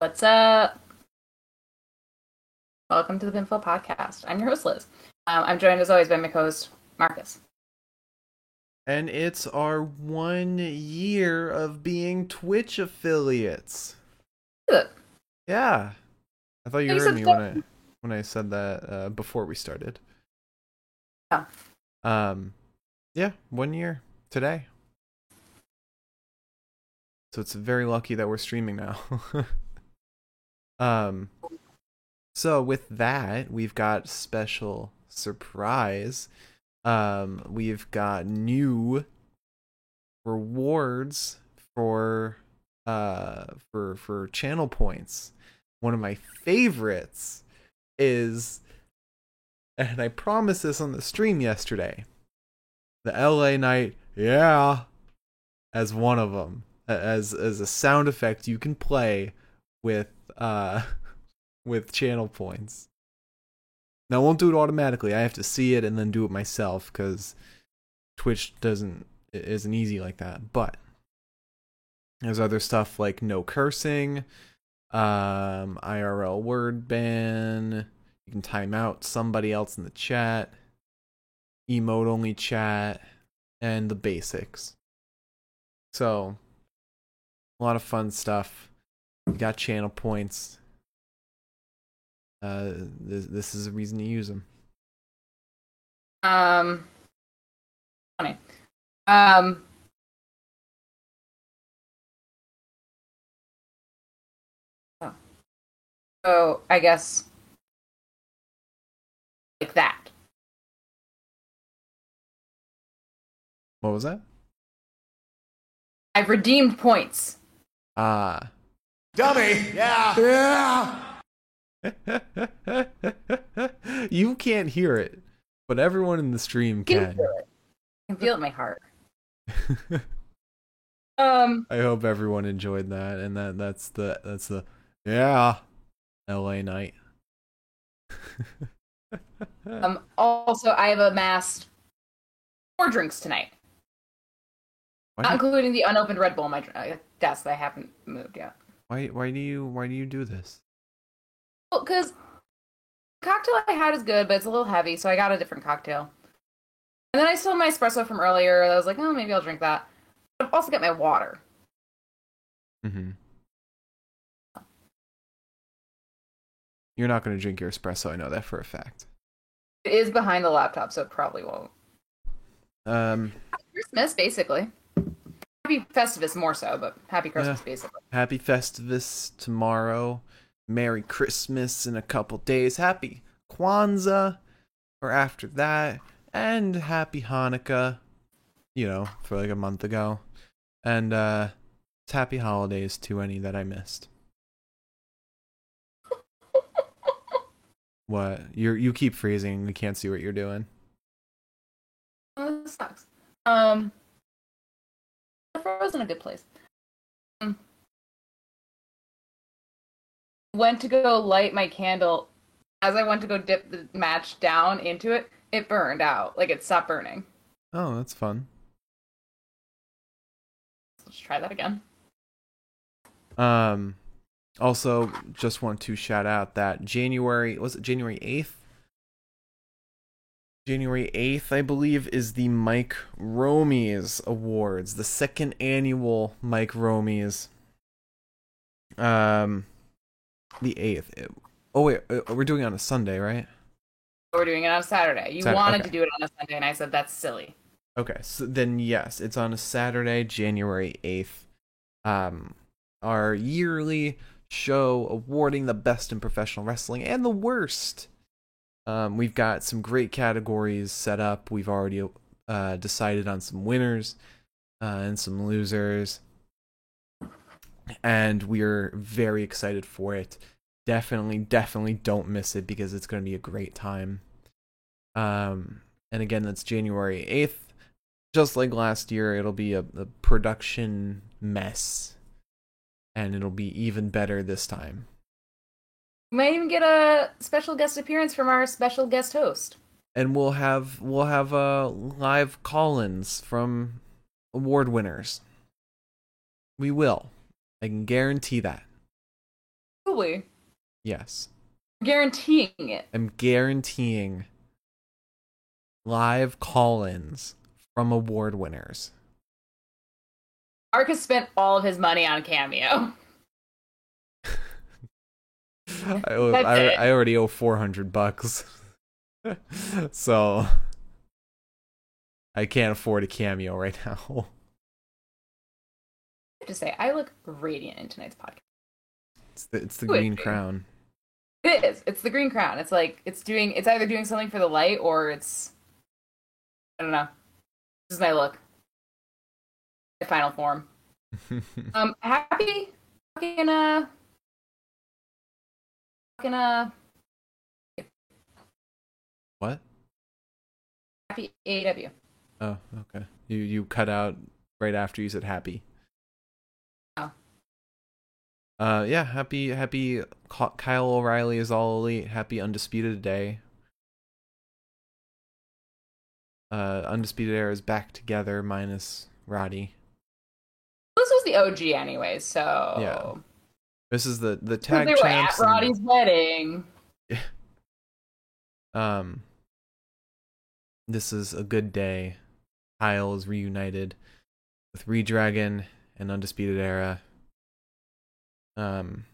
What's up? Welcome to the Pinfall Podcast. I'm your host, Liz. Um, I'm joined as always by my co-host, Marcus. And it's our one year of being Twitch affiliates. Yeah. I thought you You heard me when I when I said that uh, before we started. Oh. Um yeah, one year today. So it's very lucky that we're streaming now. um so with that, we've got special surprise. Um we've got new rewards for uh for for channel points. One of my favorites is and I promised this on the stream yesterday. The LA Knight, yeah, as one of them, as as a sound effect you can play with uh with channel points. Now I won't do it automatically. I have to see it and then do it myself because Twitch doesn't isn't easy like that. But there's other stuff like no cursing, um, IRL word ban. You can time out somebody else in the chat, emote only chat, and the basics. So, a lot of fun stuff. You got channel points. Uh, this, this is a reason to use them. Um, funny. Um, oh. so I guess like that. What was that? I've redeemed points. Ah. Dummy. Yeah. Yeah. you can't hear it, but everyone in the stream can can. feel it. I can feel it in my heart. Um, I hope everyone enjoyed that, and that that's the that's the yeah, L.A. Knight. um. Also, I have amassed four drinks tonight, why, not do, including the unopened Red Bull on my uh, desk that I haven't moved yet. Why why do you why do you do this? Well, because cocktail I had is good, but it's a little heavy, so I got a different cocktail. And then I still my espresso from earlier. I was like, oh, maybe I'll drink that. I've also got my water. Mm-hmm. You're not going to drink your espresso. I know that for a fact. It is behind the laptop, so it probably won't. Um, Christmas, basically. Happy Festivus more so, but happy Christmas, Yeah. basically. happy Festivus tomorrow. Merry Christmas in a couple days. Happy Kwanzaa or after that. And happy Hanukkah, you know, for like a month ago. And uh it's happy holidays to any that I missed. What? You you keep freezing. We can't see what you're doing. Oh, this sucks. Um, I froze a good place. Um, went to go light my candle. As I went to go dip the match down into it, it burned out. Like it stopped burning. Oh, that's fun. Let's try that again. Um, also, just want to shout out that January was it January eighth. January eighth, I believe, is the Mike Romies Awards, the second annual Mike Romies. Um, the eighth. Oh wait, uh, we're doing it on a Sunday, right? We're doing it on a Saturday. You Saturday, wanted okay. to do it on a Sunday, and I said that's silly. Okay, so then yes, it's on a Saturday, January 8th. Um our yearly show awarding the best in professional wrestling and the worst. Um we've got some great categories set up. We've already uh decided on some winners uh and some losers. And we're very excited for it. Definitely definitely don't miss it because it's going to be a great time. Um and again that's January 8th just like last year, it'll be a, a production mess, and it'll be even better this time. We might even get a special guest appearance from our special guest host. And we'll have we'll have uh, live call-ins from award winners. We will. I can guarantee that. Probably. Yes. Guaranteeing it. I'm guaranteeing live call-ins from award winners. Mark has spent all of his money on Cameo. I, I. I already owe 400 bucks. so I can't afford a cameo right now. I have to say, I look radiant in tonight's podcast. It's the, it's the green crown. It is. It's the green crown. It's like it's doing. It's either doing something for the light or it's. I don't know. This is my look. My final form. Um, happy fucking uh. Uh. what? Happy AW. Oh, okay. You you cut out right after you said happy. Oh. Uh, yeah. Happy happy. Kyle O'Reilly is all elite. Happy undisputed day. Uh, undisputed era is back together minus Roddy. This was the OG anyway, so Yeah. This is the the tag they were at champs. and- Roddy's wedding. Um, this is a good day. Kyle is reunited with ReDRagon and Undisputed Era. Um,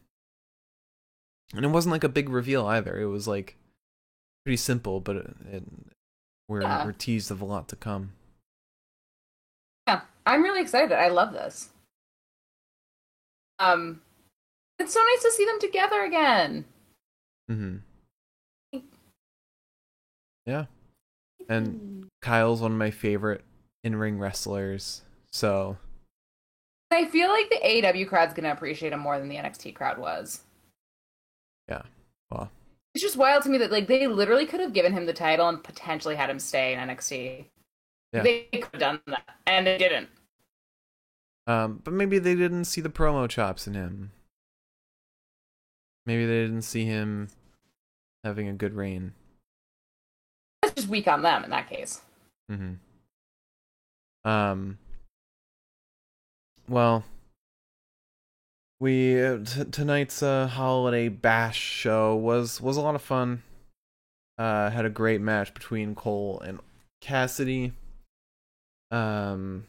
and it wasn't like a big reveal either. It was like pretty simple, but it, it, we're Yeah. we're teased of a lot to come. Yeah, I'm really excited. I love this. Um, it's so nice to see them together again. hmm Yeah, and Kyle's one of my favorite in-ring wrestlers. So I feel like the AEW crowd's gonna appreciate him more than the NXT crowd was. yeah, well, It's just wild to me that like they literally could have given him the title and potentially had him stay in NXT. Yeah. They could have done that, and they didn't. Um, but maybe they didn't see the promo chops in him. Maybe they didn't see him having a good reign. That's just weak on them in that case. Mm-hmm. Um. Well, we uh, t- tonight's uh, holiday bash show was was a lot of fun. Uh, had a great match between Cole and Cassidy. Um,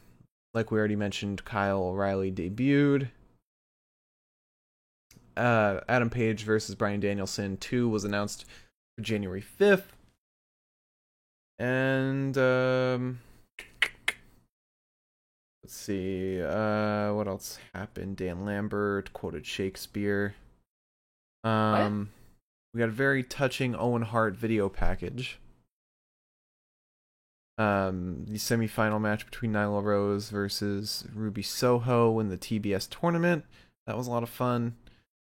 like we already mentioned, Kyle O'Reilly debuted. Uh, Adam Page versus Bryan Danielson 2 was announced for January 5th. And um let's see, uh what else happened? Dan Lambert quoted Shakespeare. Um we got a very touching Owen Hart video package. Um the semifinal match between Nyla Rose versus Ruby Soho in the TBS tournament. That was a lot of fun.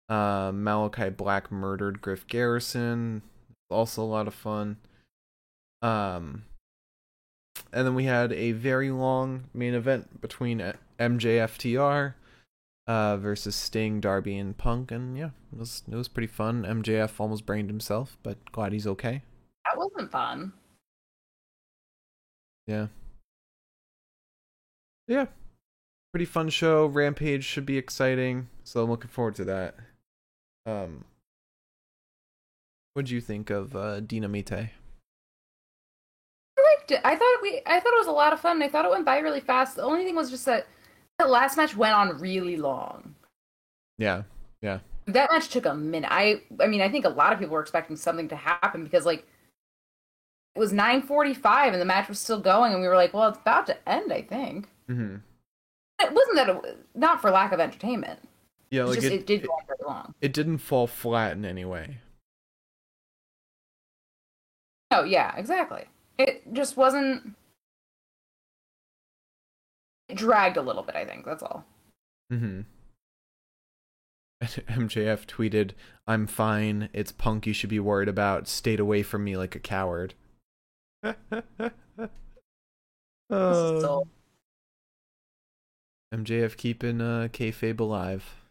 Uh, Malakai Black murdered Griff Garrison. Also a lot of fun. Um, and then we had a very long main event between uh, MJFTR uh, versus Sting, Darby, and Punk, and yeah, it was it was pretty fun. MJF almost brained himself, but glad he's okay. That wasn't fun. Yeah, yeah, pretty fun show. Rampage should be exciting, so I'm looking forward to that. Um, what'd you think of uh, Dynamite? I liked it. I thought we. I thought it was a lot of fun. I thought it went by really fast. The only thing was just that the last match went on really long. Yeah, yeah. That match took a minute. I. I mean, I think a lot of people were expecting something to happen because like it was 9:45 and the match was still going, and we were like, well, it's about to end. I think Mm-hmm. it wasn't that it, not for lack of entertainment. Yeah, like just it, it, did it, go very long. it didn't fall flat in any way. Oh yeah, exactly. It just wasn't. It dragged a little bit. I think that's all. Mm-hmm. MJF tweeted, "I'm fine. It's Punk you should be worried about. Stayed away from me like a coward." oh, MJF keeping uh, kayfabe alive.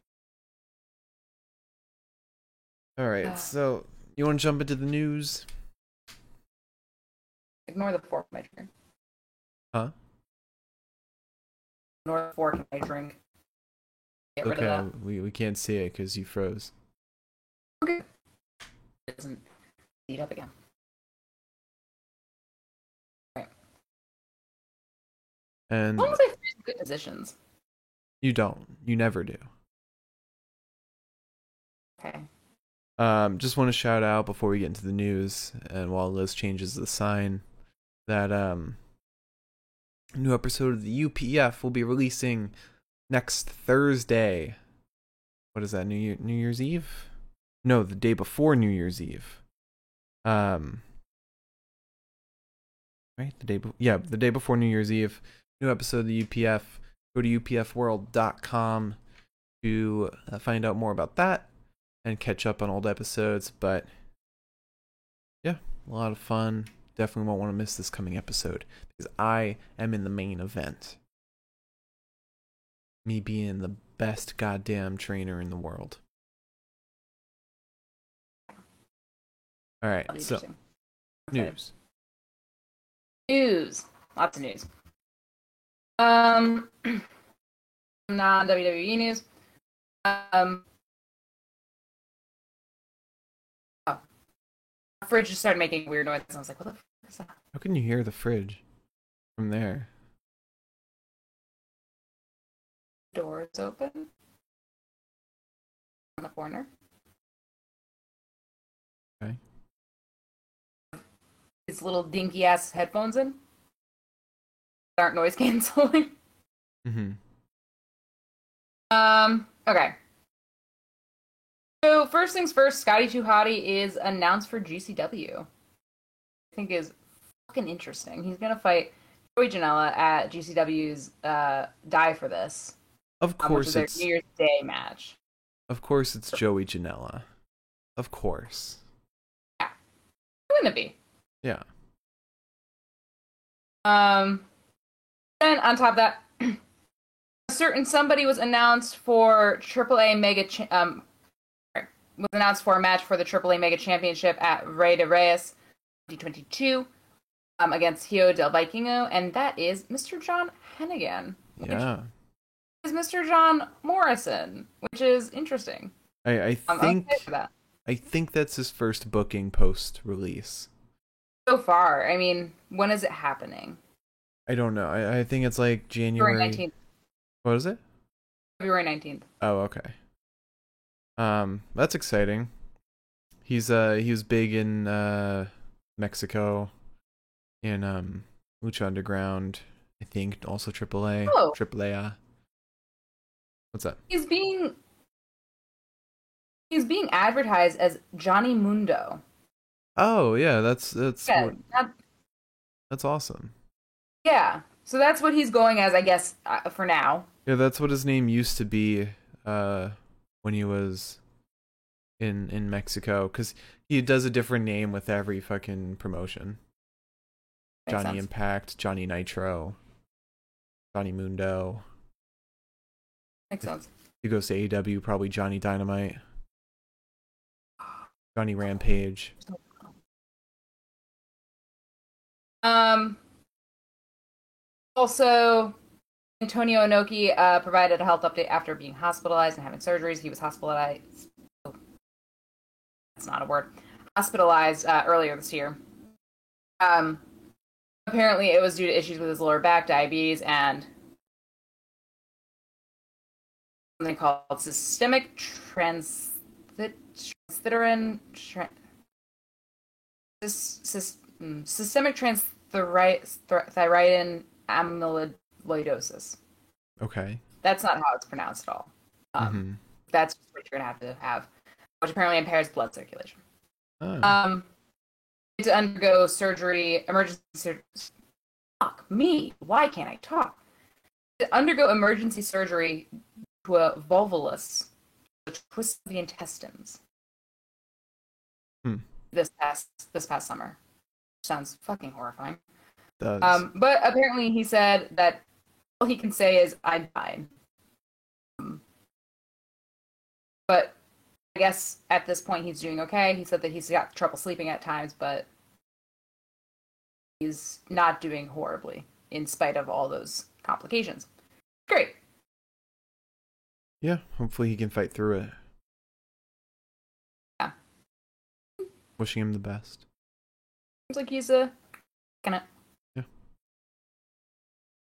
All right, Ah. so you want to jump into the news? ignore the fork in my drink. Huh? Ignore the fork in my drink. Get rid okay, of that. we we can't see it because you froze. Okay. It doesn't beat up again. Right. And As long as I find good positions. you don't. You never do. Okay. Um, just want to shout out before we get into the news, and while Liz changes the sign, that um, new episode of the UPF will be releasing next Thursday. What is that? New Year, New Year's Eve? No, the day before New Year's Eve. Um, right, the day. Be- yeah, the day before New Year's Eve. New episode of the UPF. Go to upfworld.com to uh, find out more about that and catch up on old episodes. But yeah, a lot of fun. Definitely won't want to miss this coming episode because I am in the main event. Me being the best goddamn trainer in the world. All right, so. News. News. Lots of news. Um, non WWE news. Um, fridge just started making weird noises. I was like, "What the fuck is that?" How can you hear the fridge from there? Doors open on the corner. Okay. These little dinky ass headphones in. Aren't noise canceling. Mm-hmm. Um. Okay. So first things first, Scotty 2 Hotty is announced for GCW. I think is fucking interesting. He's gonna fight Joey Janela at GCW's uh, Die for This, Of um, course their it's New Year's Day match. of course it's Joey Janela. Of course. Yeah, wouldn't it be? Yeah. Um. Then on top of that, a certain somebody was announced for AAA Mega. Cha- um, was announced for a match for the AAA Mega Championship at Rey de Reyes 2022 um, against Hijo del Vikingo, and that is Mr. John Hennigan. Yeah. Is Mr. John Morrison, which is interesting. I, I I'm think. I think that's his first booking post release. So far, I mean, when is it happening? I don't know. I, I think it's like February January. 19th. What is it? February 19th. Oh, okay. Um, that's exciting. He's uh he was big in uh Mexico, in um Lucha Underground. I think also AAA. Oh. AAA. What's that? He's being he's being advertised as Johnny Mundo. Oh yeah, that's that's Yeah, what- that- that's awesome. yeah. So that's what he's going as, I guess, uh, for now. Yeah, that's what his name used to be uh when he was in in Mexico cuz he does a different name with every fucking promotion. Makes Johnny sense. Impact, Johnny Nitro, Johnny Mundo. Makes sense. He goes to AEW, probably Johnny Dynamite, Johnny Rampage. Um. Also, Antonio Inoki uh, provided a health update after being hospitalized and having surgeries. He was hospitalized. That's not a word. Hospitalized uh, earlier this year. Um. Apparently, it was due to issues with his lower back, diabetes, and something called systemic trans transthyretin tran- sys- sys- mm, systemic transthyretin amyloidosis. Okay. That's not how it's pronounced at all. Um, Mhm. That's what you're gonna have to have, which apparently impairs blood circulation. Oh. Um, to undergo surgery, emergency. Sur- Fuck me! Why can't I talk? To undergo emergency surgery to a volvulus, a twist of the intestines. Hmm. This past this past summer, sounds fucking horrifying. Does. Um, but apparently he said that all he can say is I died. Um, but I guess at this point he's doing okay. He said that he's got trouble sleeping at times, but he's not doing horribly in spite of all those complications. Great. yeah, hopefully he can fight through it. Yeah. Wishing him the best. Seems like he's uh, gonna. Yeah.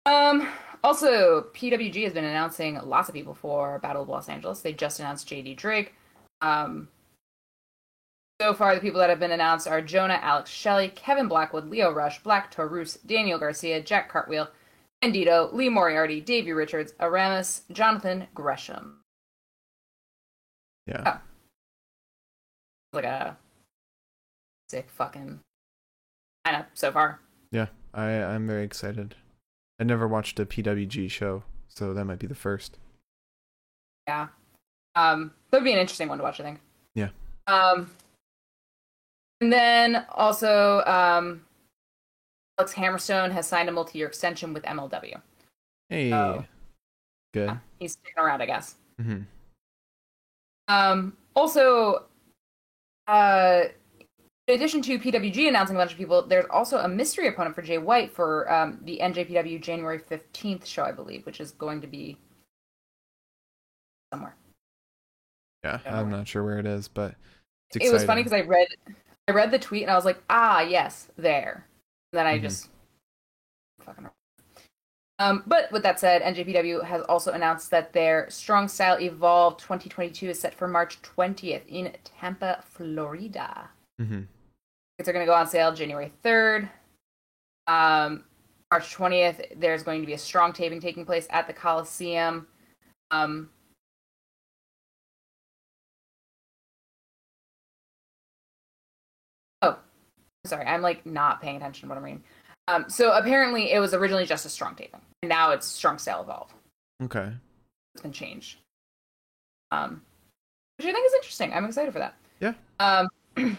Um. Also, PWG has been announcing lots of people for Battle of Los Angeles. They just announced JD Drake. Um. So far, the people that have been announced are Jonah, Alex Shelley, Kevin Blackwood, Lio Rush, Black Taurus, Daniel Garcia, Jack Cartwheel, Bandito, Lee Moriarty, Davey Richards, Aramis, Jonathan Gresham. Yeah. Oh. Like a sick fucking lineup so far. Yeah. I I'm very excited. I never watched a PWG show, so that might be the first. Yeah. Um, that would be an interesting one to watch, I think. Yeah. Um, and then also, um, Alex Hammerstone has signed a multi-year extension with MLW. Hey. Oh. Good. Yeah, he's sticking around, I guess. hmm Um, also, uh, in addition to PWG announcing a bunch of people, there's also a mystery opponent for Jay White for um, the NJPW January 15th show, I believe, which is going to be somewhere. Yeah. Yeah. I'm not sure where it is, but it's it was funny because I read I read the tweet and I was like, ah, yes, there. And then I Mhm. just fucking. Um, but with that said, NJPW has also announced that their Strong Style Evolve 2022 is set for March 20th in Tampa, Florida. Mhm. Tickets are going to go on sale January 3rd. Um, March 20th, there's going to be a strong taping taking place at the Coliseum. Um, oh, sorry, I'm like not paying attention to what I'm reading. Um, so apparently, it was originally just a strong taping, and now it's strong style evolve. Okay. It's been changed. Um, which I think is interesting. I'm excited for that. Yeah. Um,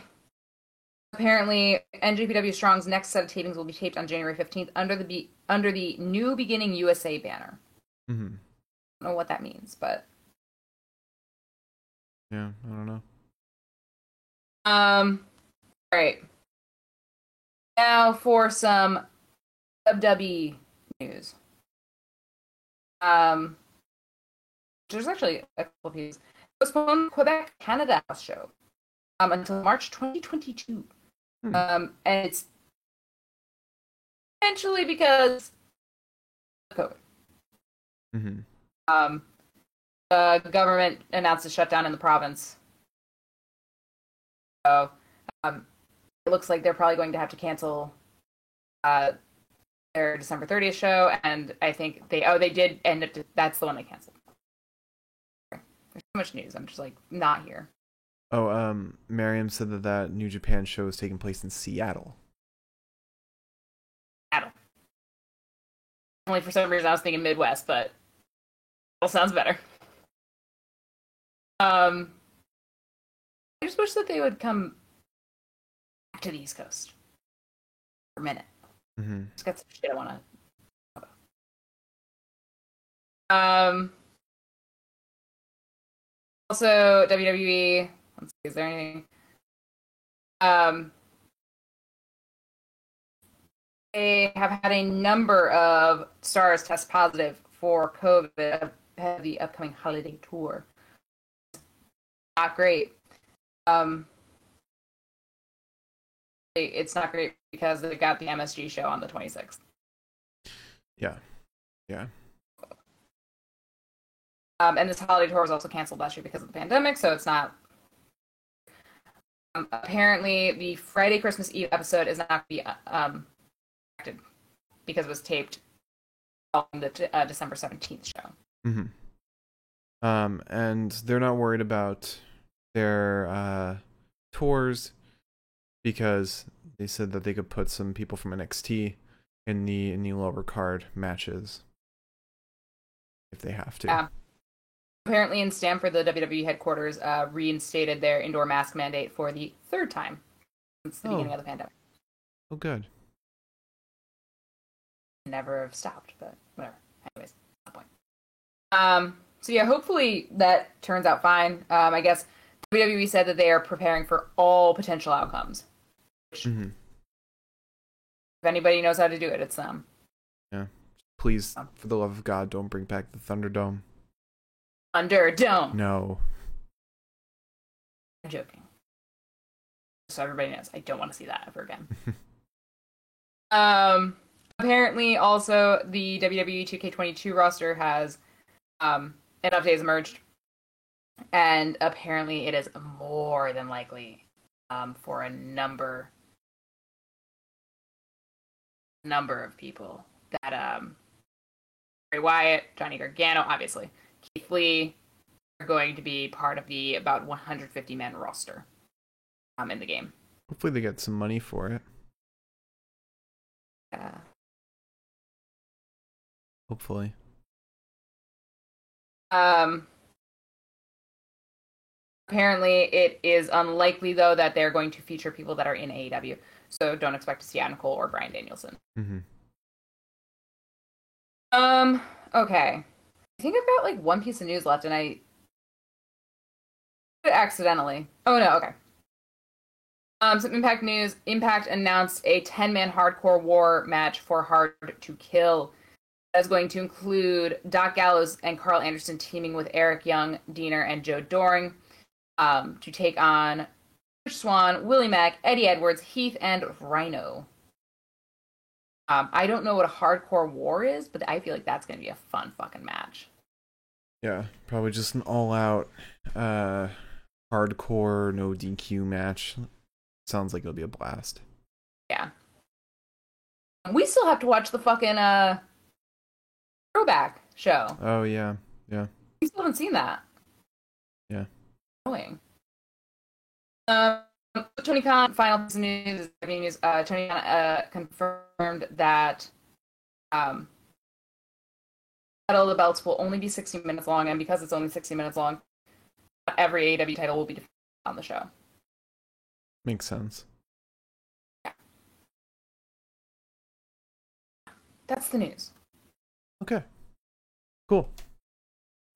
apparently, NJPW Strong's next set of tapings will be taped on January 15th under the be- under the New Beginning USA banner. hmm I don't know what that means, but Yeah. I don't know. um, all right. Now for some WWE news. Um, there's actually a couple of these. Postponed Quebec Canada House show um, until March 2022. Hmm. Um, and it's essentially because of COVID. hmm Um, the government announced a shutdown in the province. So, um, it looks like they're probably going to have to cancel uh, their December 30th show, and I think they oh they did end up. that's the one they canceled. There's so much news. I'm just like not here. Oh, um, Miriam said that that New Japan show is taking place in Seattle. Seattle. Only for some reason I was thinking Midwest, but all sounds better. Um, I just wish that they would come back to the East Coast for a minute. Mm-hmm. Just got some shit I want to. Um. Also, WWE. Let's see, is there anything? Um. They have had a number of stars test positive for COVID ahead of the upcoming holiday tour. Not great. Um. It's not great because they got the MSG show on the 26th. Yeah. Yeah. Um, and this holiday tour was also canceled last year because of the pandemic, so it's not. Um, apparently, the Friday Christmas Eve episode is not going to be um, acted because it was taped on the uh, December seventeenth show. Mm-hmm. Um, and they're not worried about their uh, tours because they said that they could put some people from NXT in the in the lower card matches if they have to. Yeah. Apparently, in Stamford, the WWE headquarters uh, reinstated their indoor mask mandate for the third time since the Oh. beginning of the pandemic. Oh, good. never have stopped, but whatever. Anyways, point. Um, so yeah, hopefully that turns out fine. Um, I guess WWE said that they are preparing for all potential outcomes. hmm If anybody knows how to do it, it's them. Yeah. Please, Um. for the love of God, don't bring back the Thunderdome. Under a Dome. No. I'm joking. so everybody knows, I don't want to see that ever again. um, apparently, also the WWE 2K22 roster has um an update has emerged, and apparently it is more than likely um for a number number of people that um Bray Wyatt, Johnny Gargano, obviously, Keith Lee are going to be part of the about 150 man roster um in the game. Hopefully they get some money for it. Yeah. Hopefully. Um apparently it is unlikely though that they're going to feature people that are in AEW. So don't expect to see Adam Cole or Bryan Danielson. Mm-hmm. Um, okay. Think I've got like one piece of news left and I accidentally. Oh no, okay. Um, some Impact news. Impact announced a 10 man hardcore war match for Hard to Kill. That's going to include Doc Gallows and Karl Anderson teaming with Eric Young, Deaner, and Joe Doering um, to take on Rich Swann, Willie Mack, Eddie Edwards, Heath, and Rhino. Um, I don't know what a hardcore war is, but I feel like that's going to be a fun fucking match. Yeah, probably just an all-out, uh, hardcore no DQ match. Sounds like it'll be a blast. Yeah. We still have to watch the fucking uh throwback show. Oh yeah, yeah. We still haven't seen that. Yeah. Annoying. Um, Tony Khan, final news, is, uh, Tony Khan uh, confirmed that um, Battle of the Belts will only be 60 minutes long, and because it's only 60 minutes long, not every AEW title will be defended on the show. Makes sense. Yeah. That's the news. Okay. Cool.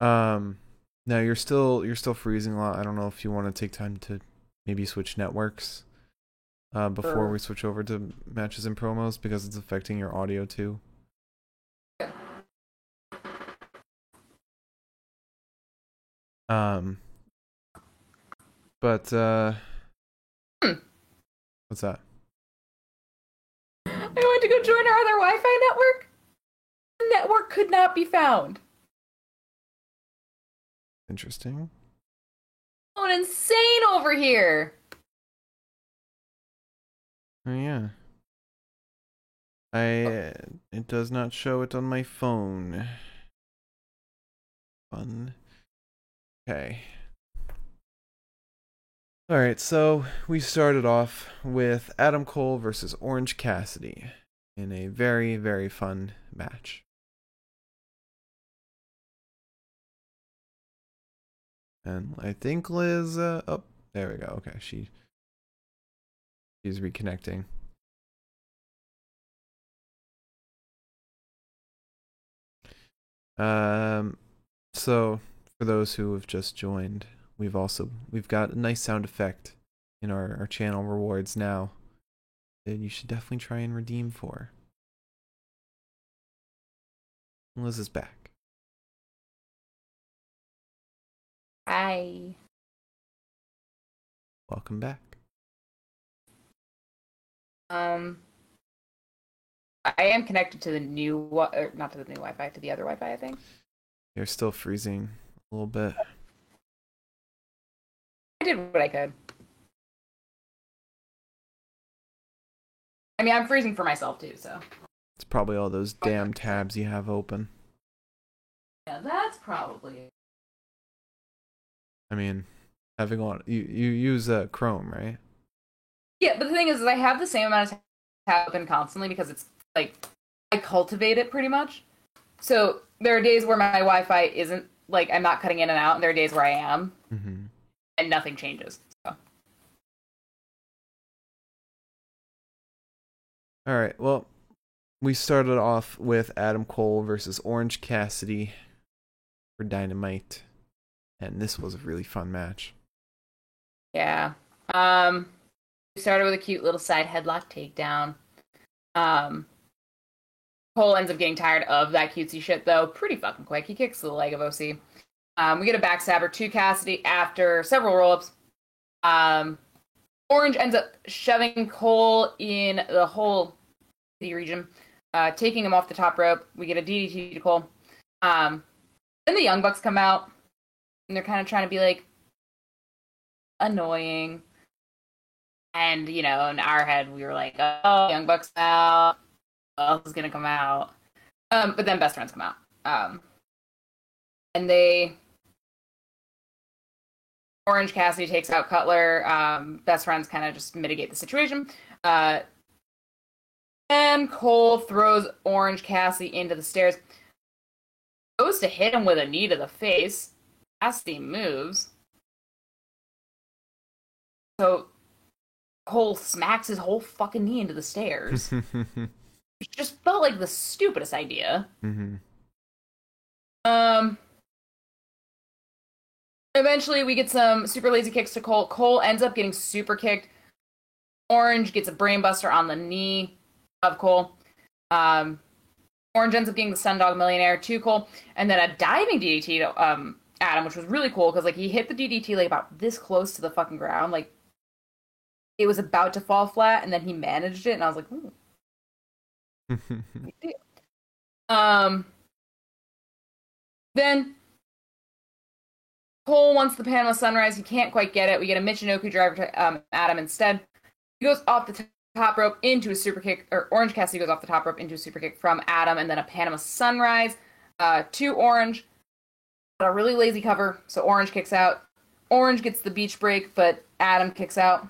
Um now you're still you're still freezing a lot. I don't know if you want to take time to maybe switch networks uh before Sure. we switch over to matches and promos because it's affecting your audio too. Um but uh Hmm. What's that? I went to go join our other Wi Fi network. The network could not be found. Interesting. Oh, insane over here. Oh yeah. I uh, it does not show it on my phone. Fun. Okay. All right, so we started off with Adam Cole versus Orange Cassidy in a very very fun match. And I think Liz uh, oh, there we go. Okay, she she's reconnecting. Um, so for those who have just joined, we've also we've got a nice sound effect in our, our channel rewards now that you should definitely try and redeem for. Liz is back. Hi. Welcome back. Um, I am connected to the new, wi- not to the new Wi-Fi, to the other Wi-Fi. I think You're still freezing a little bit. I did what I could. I mean, I'm freezing for myself too, so It's probably all those damn tabs you have open. yeah, that's probably I mean, having on you you use uh, Chrome, right? yeah. But the thing is, is I have the same amount of tab open constantly because it's like I cultivate it pretty much. So there are days where my Wi-Fi isn't like I'm not cutting in and out, and there are days where I am, Mm-hmm. and nothing changes. So. All right. Well, we started off with Adam Cole versus Orange Cassidy for Dynamite, and this was a really fun match. Yeah. Um we started with a cute little side headlock takedown. Um Cole ends up getting tired of that cutesy shit though, pretty fucking quick. He kicks the leg of OC. Um we get a backstabber to Cassidy after several roll-ups. Um Orange ends up shoving Cole in the whole city region, uh, taking him off the top rope. We get a DDT to Cole. Um, then the Young Bucks come out, and they're kind of trying to be like annoying. And you know, in our head, we were like, "Oh, Young Bucks out. Else is gonna come out?" Um, but then Best Friends come out, um, and they Orange Cassidy takes out Cutler. Um, best friends kind of just mitigate the situation. Uh, and Cole throws Orange Cassidy into the stairs. Goes to hit him with a knee to the face. Cassidy moves. So Cole smacks his whole fucking knee into the stairs. Which just felt like the stupidest idea. mm-hmm. Um. Eventually, we get some super lazy kicks to Cole. Cole ends up getting super kicked. Orange gets a brainbuster on the knee of Cole. Um, Orange ends up getting the Stundog Millionaire to Cole, and then a diving DDT to um, Adam, which was really cool because like he hit the DDT like about this close to the fucking ground, like it was about to fall flat, and then he managed it, and I was like, Ooh. Um. Then Cole wants the Panama Sunrise. He can't quite get it. We get a Michinoku driver to um, Adam instead. He goes off the top rope into a super kick, or Orange Cassidy goes off the top rope into a super kick from Adam, and then a Panama Sunrise uh, to Orange. A really lazy cover, so Orange kicks out. Orange gets the beach break, but Adam kicks out.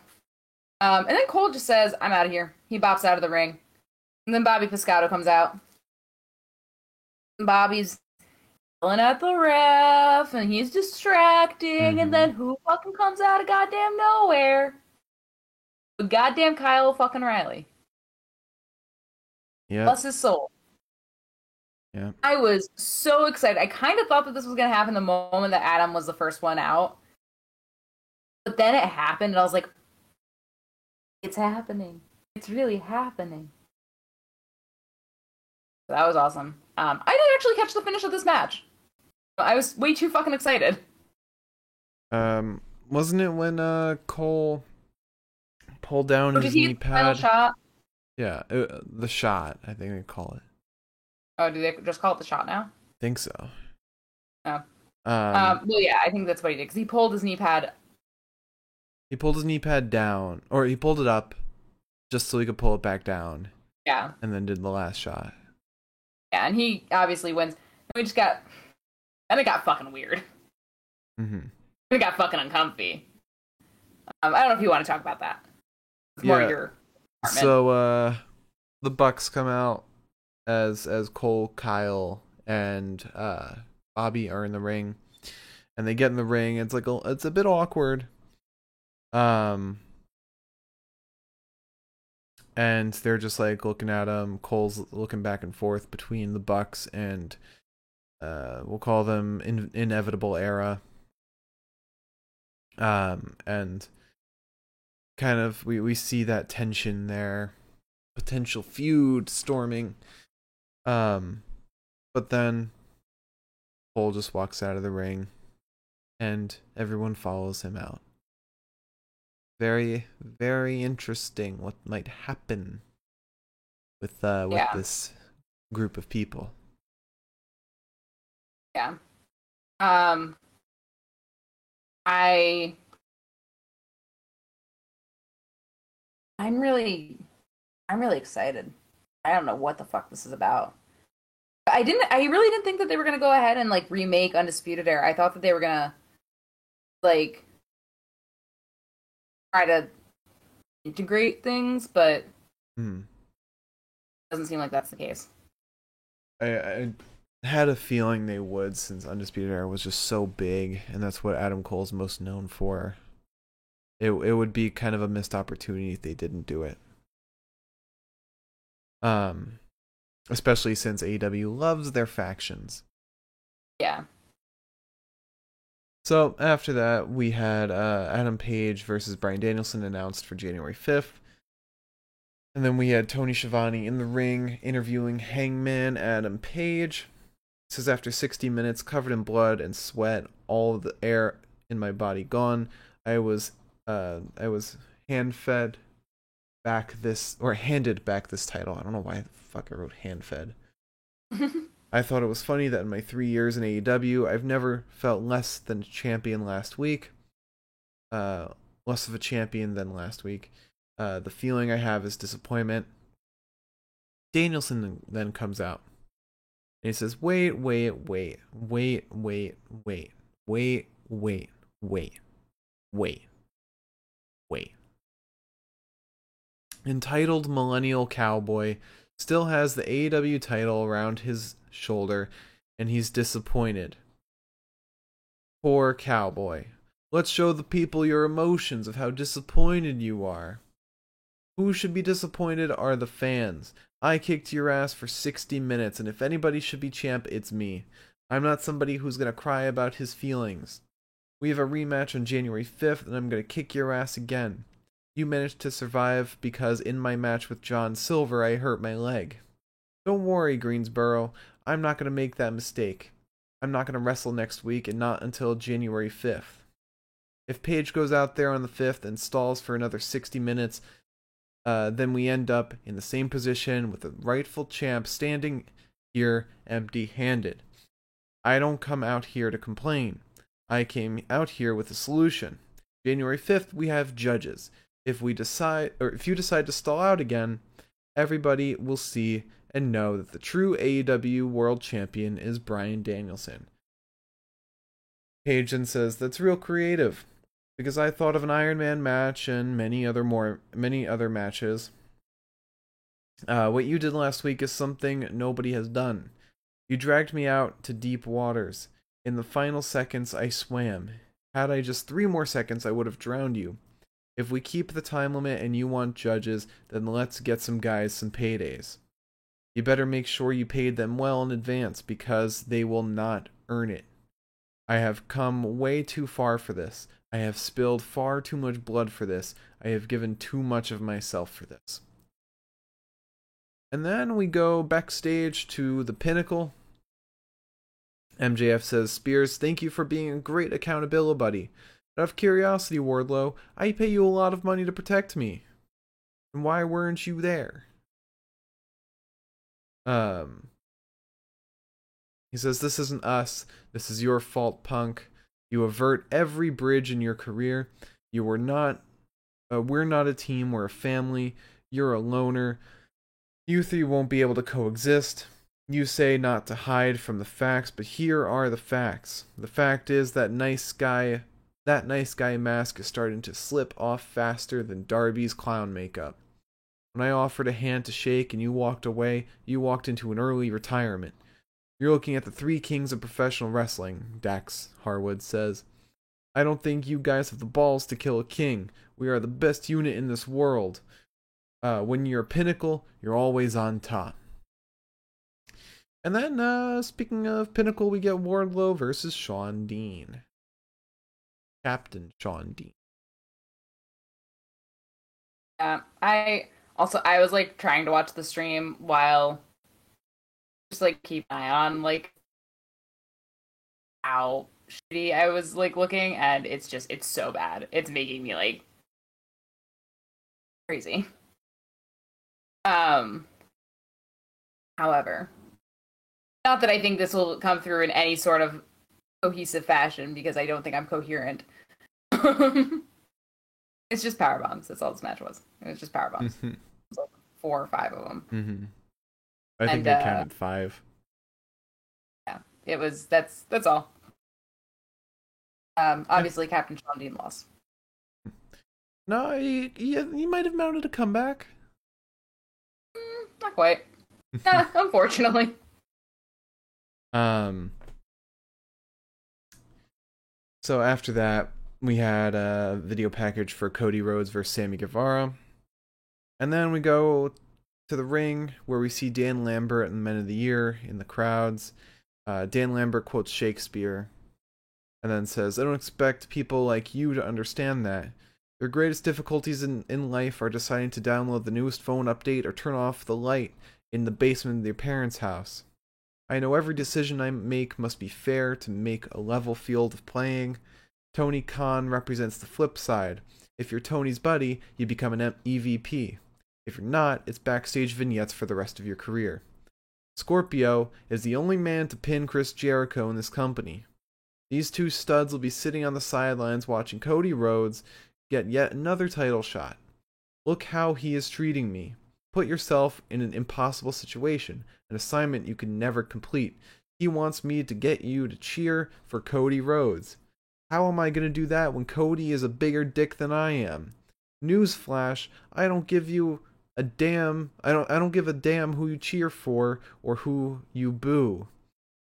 Um, and then Cole just says, I'm out of here. He bops out of the ring. And then Bobby Piscato comes out. Bobby's yelling at the ref, and he's distracting, Mhm. and then who fucking comes out of goddamn nowhere? Goddamn Kyle fucking Riley. yeah. Bless his soul. Yeah. I was so excited. I kind of thought that this was going to happen the moment that Adam was the first one out. But then it happened, and I was like, it's happening. It's really happening. That was awesome. Um, I didn't actually catch the finish of this match. I was way too fucking excited. Um, wasn't it when uh Cole pulled down Oh, his knee get the final pad? shot? Yeah, uh, the shot. I think they call it. Oh, do they just call it the shot now? I think so. Oh. Um, Um, well, yeah, I think that's what he did because he pulled his knee pad. he pulled his knee pad down, or he pulled it up, just so he could pull it back down, Yeah, and then did the last shot. Yeah, and he obviously wins. And we just got, and it got fucking weird. Mm-hmm. It got fucking uncomfy. Um, I don't know if you want to talk about that. It's more Yeah. your. So uh the Bucks come out as as Cole, Kyle, and uh Bobby are in the ring. And they get in the ring. It's like a, it's a bit awkward. Um and they're just like looking at him. Cole's looking back and forth between the Bucks and uh we'll call them in, inevitable era. Um and kind of we we see that tension there potential feud storming um but then Cole just walks out of the ring and everyone follows him out very very interesting what might happen with uh with Yeah. this group of people yeah. Um, I, I'm really, I'm really excited. I don't know what the fuck this is about. I didn't. I really didn't think that they were gonna go ahead and like remake Undisputed Era I thought that they were gonna, like, try to integrate things, but Hmm. doesn't seem like that's the case. I, I had a feeling they would since Undisputed Era was just so big, and that's what Adam Cole's most known for. It it would be kind of a missed opportunity if they didn't do it. Um, especially since AEW loves their factions. Yeah. So after that, we had uh, Adam Page versus Bryan Danielson announced for January 5th. And then we had Tony Schiavone in the ring interviewing Hangman Adam Page. It says after 60 minutes, covered in blood and sweat, all the air in my body gone, I was uh, I was hand fed back this or handed back this title. I don't know why the fuck I wrote hand fed. I thought it was funny that in my three years in AEW, I've never felt less than champion last week. Uh, less of a champion than last week. Uh, the feeling I have is disappointment. Danielson then comes out. And he says, wait, wait, wait, wait, wait, wait, wait, wait, wait, wait, wait. Entitled Millennial Cowboy still has the AEW title around his shoulder, and he's disappointed. Poor cowboy. Let's show the people your emotions of how disappointed you are. Who should be disappointed are the fans. I kicked your ass for 60 minutes, and if anybody should be champ, it's me. I'm not somebody who's gonna cry about his feelings. We have a rematch on January 5th, and I'm gonna kick your ass again. You managed to survive because in my match with John Silver, I hurt my leg. Don't worry, Greensboro. I'm not gonna make that mistake. I'm not gonna wrestle next week, and not until January 5th. If Page goes out there on the 5th and stalls for another 60 minutes, uh, then we end up in the same position with the rightful champ standing here empty handed. I don't come out here to complain. I came out here with a solution. January 5th, we have judges. If we decide, or if you decide to stall out again, everybody will see and know that the true AEW World Champion is Bryan Danielson. Then says, That's real creative because I thought of an Iron Man match and many other more many other matches. Uh, what you did last week is something nobody has done. You dragged me out to deep waters. In the final seconds, I swam. Had I just three more seconds, I would have drowned you. If we keep the time limit and you want judges, then let's get some guys some paydays. You better make sure you paid them well in advance because they will not earn it. I have come way too far for this. I have spilled far too much blood for this. I have given too much of myself for this. And then we go backstage to the pinnacle. MJF says, Spears, thank you for being a great accountability buddy. Out of curiosity, Wardlow, I pay you a lot of money to protect me. And why weren't you there? Um, he says, This isn't us. This is your fault, punk. You avert every bridge in your career. You were not, uh, we're not a team, we're a family. You're a loner. You three won't be able to coexist. You say not to hide from the facts, but here are the facts. The fact is that nice guy, that nice guy mask is starting to slip off faster than Darby's clown makeup. When I offered a hand to shake and you walked away, you walked into an early retirement. You're looking at the three kings of professional wrestling, Dax Harwood says. I don't think you guys have the balls to kill a king. We are the best unit in this world. Uh, when you're a pinnacle, you're always on top. And then, uh, speaking of pinnacle, we get Wardlow versus Shawn Dean. Captain Shawn Dean. Yeah, I also I was like trying to watch the stream while just like keep an eye on like how shitty I was like looking, and it's just it's so bad. It's making me like crazy. Um. However, not that I think this will come through in any sort of cohesive fashion because I don't think I'm coherent. it's just power bombs. That's all this match was. It was just power bombs. like four or five of them. Mm-hmm. I think And, they uh, counted five. Yeah, it was. That's that's all. Um, obviously, Captain Shawn Dean lost. No, he, he, he might have mounted a comeback. Mm, not quite. Unfortunately. Um. So after that, we had a video package for Cody Rhodes versus Sammy Guevara, and then we go to the ring where we see Dan Lambert and Men of the Year in the crowds. Uh, Dan Lambert quotes Shakespeare, and then says, "I don't expect people like you to understand that." Your greatest difficulties in, in life are deciding to download the newest phone update or turn off the light in the basement of your parents' house. I know every decision I make must be fair to make a level field of playing. Tony Khan represents the flip side. If you're Tony's buddy, you become an EVP. If you're not, it's backstage vignettes for the rest of your career. Scorpio is the only man to pin Chris Jericho in this company. These two studs will be sitting on the sidelines watching Cody Rhodes get yet another title shot. Look how he is treating me. Put yourself in an impossible situation, an assignment you can never complete. He wants me to get you to cheer for Cody Rhodes. How am I going to do that when Cody is a bigger dick than I am? Newsflash, I don't give you a damn I don't I don't give a damn who you cheer for or who you boo.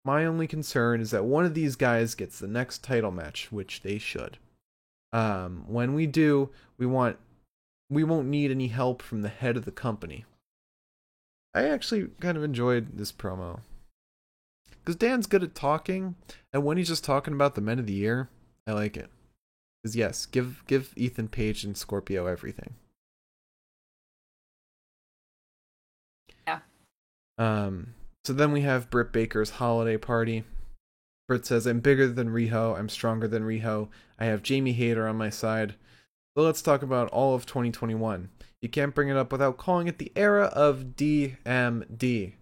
My only concern is that one of these guys gets the next title match, which they should. Um, when we do, we want we won't need any help from the head of the company. I actually kind of enjoyed this promo. Because Dan's good at talking, and when he's just talking about the men of the year, I like it. Because yes, give give Ethan Page and Scorpio everything. Yeah. Um. So then we have Britt Baker's holiday party. Britt says, "I'm bigger than Riho. I'm stronger than Riho. I have Jamie Hayter on my side." But let's talk about all of 2021. You can't bring it up without calling it the era of DMD.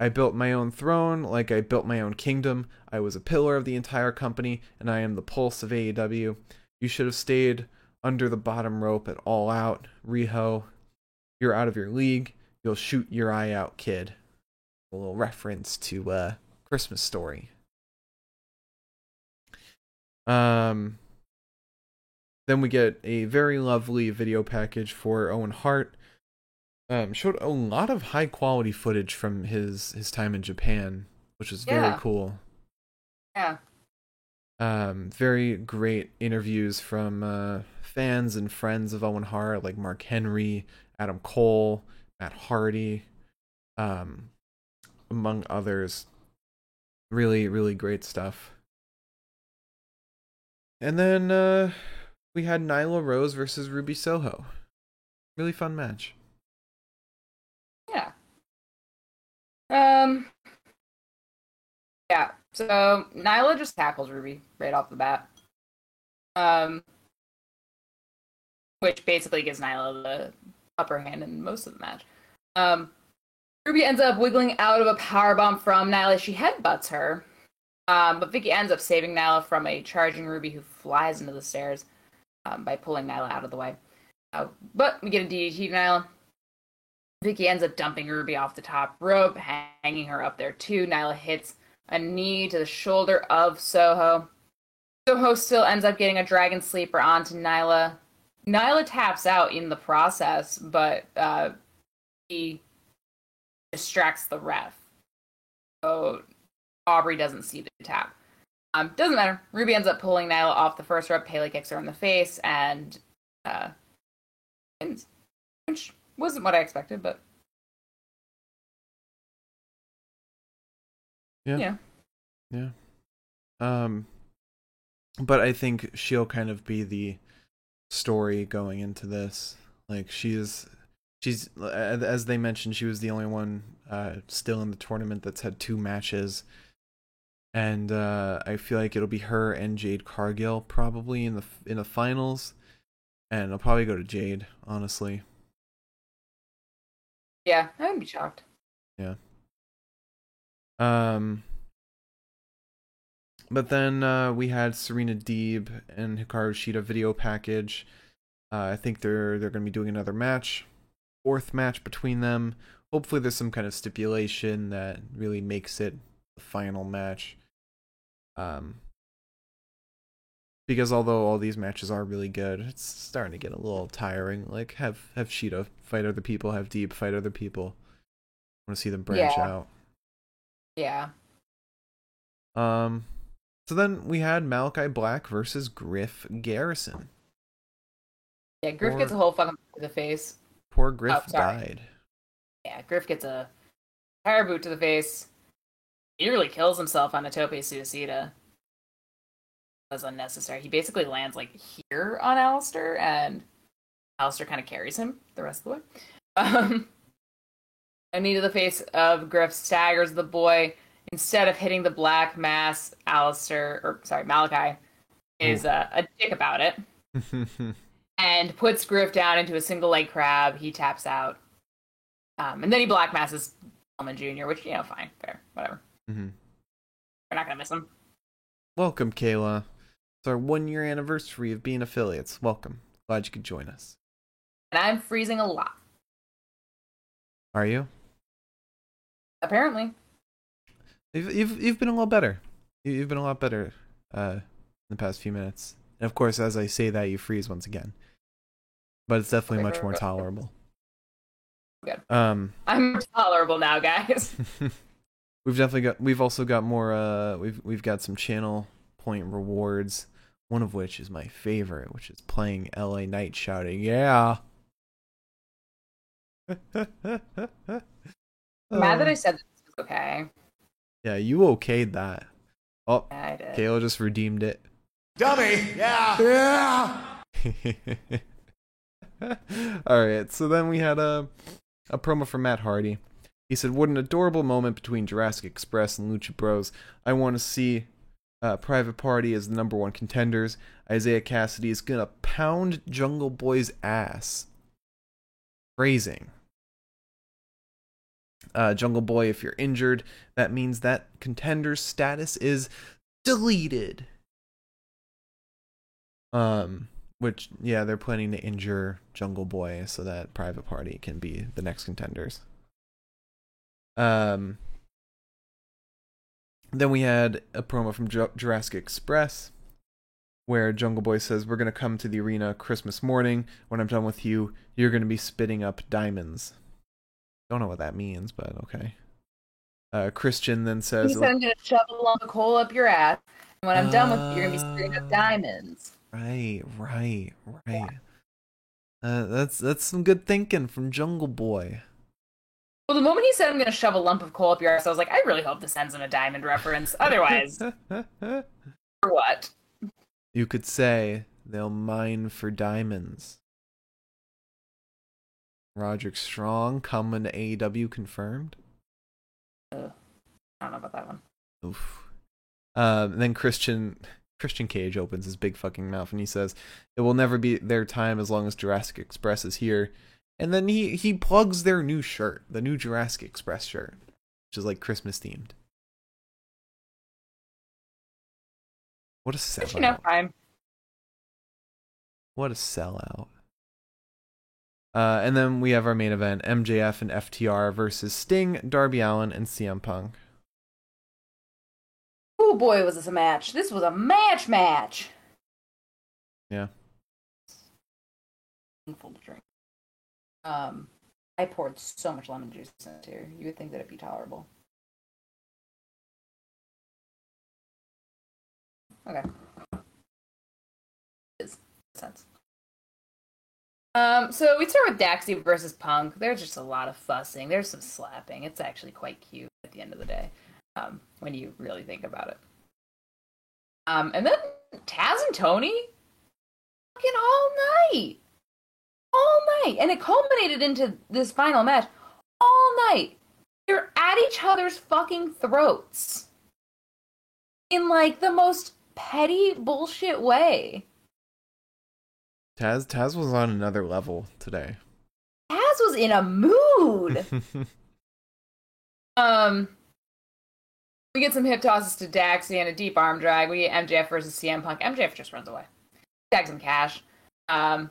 I built my own throne like I built my own kingdom. I was a pillar of the entire company, and I am the pulse of AEW. You should have stayed under the bottom rope at All Out. Riho, you're out of your league. You'll shoot your eye out, kid. A little reference to uh, Christmas Story. Um, then we get a very lovely video package for Owen Hart um, showed a lot of high quality footage from his his time in Japan, which was very Yeah. cool. Yeah. Um, very great interviews from uh, fans and friends of Owen Hart, like Mark Henry, Adam Cole, Matt Hardy, um, among others. Really, really great stuff. And then uh, we had Nyla Rose versus Ruby Soho. Really fun match. Yeah. Um. Yeah. So Nyla just tackles Ruby right off the bat. Um. Which basically gives Nyla the upper hand in most of the match. Um. Ruby ends up wiggling out of a powerbomb from Nyla. She headbutts her. Um, but Vicky ends up saving Nyla from a charging Ruby who flies into the stairs um, by pulling Nyla out of the way. Uh, but we get a DDT to Nyla. Vicky ends up dumping Ruby off the top rope, hanging her up there too. Nyla hits a knee to the shoulder of Soho. Soho still ends up getting a dragon sleeper onto Nyla. Nyla taps out in the process, but uh, he distracts the ref. So Aubrey doesn't see the tap. Um, doesn't matter. Ruby ends up pulling Nyla off the first rope. Pele kicks her in the face and uh, wins, which wasn't what I expected, but Yeah. yeah. Yeah. Um but I think she'll kind of be the story going into this. Like she's she's as they mentioned she was the only one uh still in the tournament that's had two matches. And uh I feel like it'll be her and Jade Cargill probably in the in the finals. And I'll probably go to Jade, honestly. Yeah, I wouldn't be shocked. Yeah. Um, but then uh, we had Serena Deeb and Hikaru Shida video package. Uh, I think they're they're going to be doing another match, fourth match between them. Hopefully, there's some kind of stipulation that really makes it the final match. Um, because although all these matches are really good, it's starting to get a little tiring. Like have have Shida fight other people, have Deeb fight other people. I want to see them branch Yeah. out. Yeah. Um, so then we had Malakai Black versus Griff Garrison. Yeah, Griff Or- gets a whole fucking to the face. Poor Griff Oh, died. Yeah, Griff gets a tire boot to the face. He really kills himself on a Tope Suicida. Was unnecessary. He basically lands like here on Aleister, and Aleister kind of carries him the rest of the way. Um, a knee to the face of Griff staggers the boy. Instead of hitting the black mass, Aleister, or sorry, Malakai, is uh, a dick about it and puts Griff down into a single leg crab. He taps out. Um, and then he black masses Pillman Jr., which, you know, fine, fair, whatever. Hmm We're not to miss them. Welcome, Kayla. It's our one year anniversary of being affiliates. Welcome. Glad you could join us. And I'm freezing a lot, Are you? apparently. You've you've, you've been a lot better. You- You've been a lot better uh, in the past few minutes. And of course, as I say that, you freeze once again. But it's definitely much more tolerable. Good. Um, I'm tolerable now, guys. we've definitely got. We've also got more. Uh, we've we've got some channel point rewards. One of which is my favorite, which is playing LA Knight shouting, "Yeah." I'm mad that I Uh, said this was okay. Yeah, you okayed that. Oh, Yeah, I did. Kayla just redeemed it. Dummy. Yeah. Yeah. All right, so then we had a a promo from Matt Hardy. He said, "What an adorable moment between Jurassic Express and Lucha Bros. I want to see uh, Private Party as the number one contenders. Isiah Kassidy is gonna pound Jungle Boy's ass." Phrasing. Uh, Jungle Boy, if you're injured, that means that contender's status is deleted. Um, which yeah, they're planning to injure Jungle Boy so that Private Party can be the next contenders. Um, then we had a promo from Ju- Jurassic Express where Jungle Boy says, "We're gonna come to the arena Christmas morning. When I'm done with you, you're gonna be spitting up diamonds." Don't know what that means, but okay. Uh, Christian then He says, said I'm gonna shove a lump of coal up your ass, and when I'm done with you, you're gonna be spitting up diamonds. Right, right, right. Uh, that's that's some good thinking from Jungle Boy. Well, the moment he said I'm gonna shove a lump of coal up your ass, I was like, I really hope this ends in a diamond reference. Otherwise, for what? you could say they'll mine for diamonds. Roderick Strong coming to AEW confirmed. Uh, I don't know about that one. Oof. Um, then Christian Christian Cage opens his big fucking mouth and he says, "It will never be their time as long as Jurassic Express is here." And then he he plugs their new shirt, the new Jurassic Express shirt, which is like Christmas themed. What a But you know, sellout! fine. What a sellout! Uh, and then we have our main event: MJF and FTR versus Sting, Darby Allin, and CM Punk. Oh boy, was this a match! This was a match, match. Yeah. Full to drink. Um, I poured so much lemon juice in it here. You would think that it'd be tolerable. Okay. Is sense. Um, so we start with Daxie versus Punk. There's just a lot of fussing. There's some slapping. It's actually quite cute at the end of the day, um, when you really think about it. Um, and then Taz and Tony, fucking all night, all night, and it culminated into this final match. All night, they're at each other's fucking throats in like the most petty bullshit way. Taz Taz was on another level today. Taz was in a mood. Um, we get some hip tosses to Daxie and a deep arm drag. We get MJF versus CM Punk. MJF just runs away. Tags some cash. Um,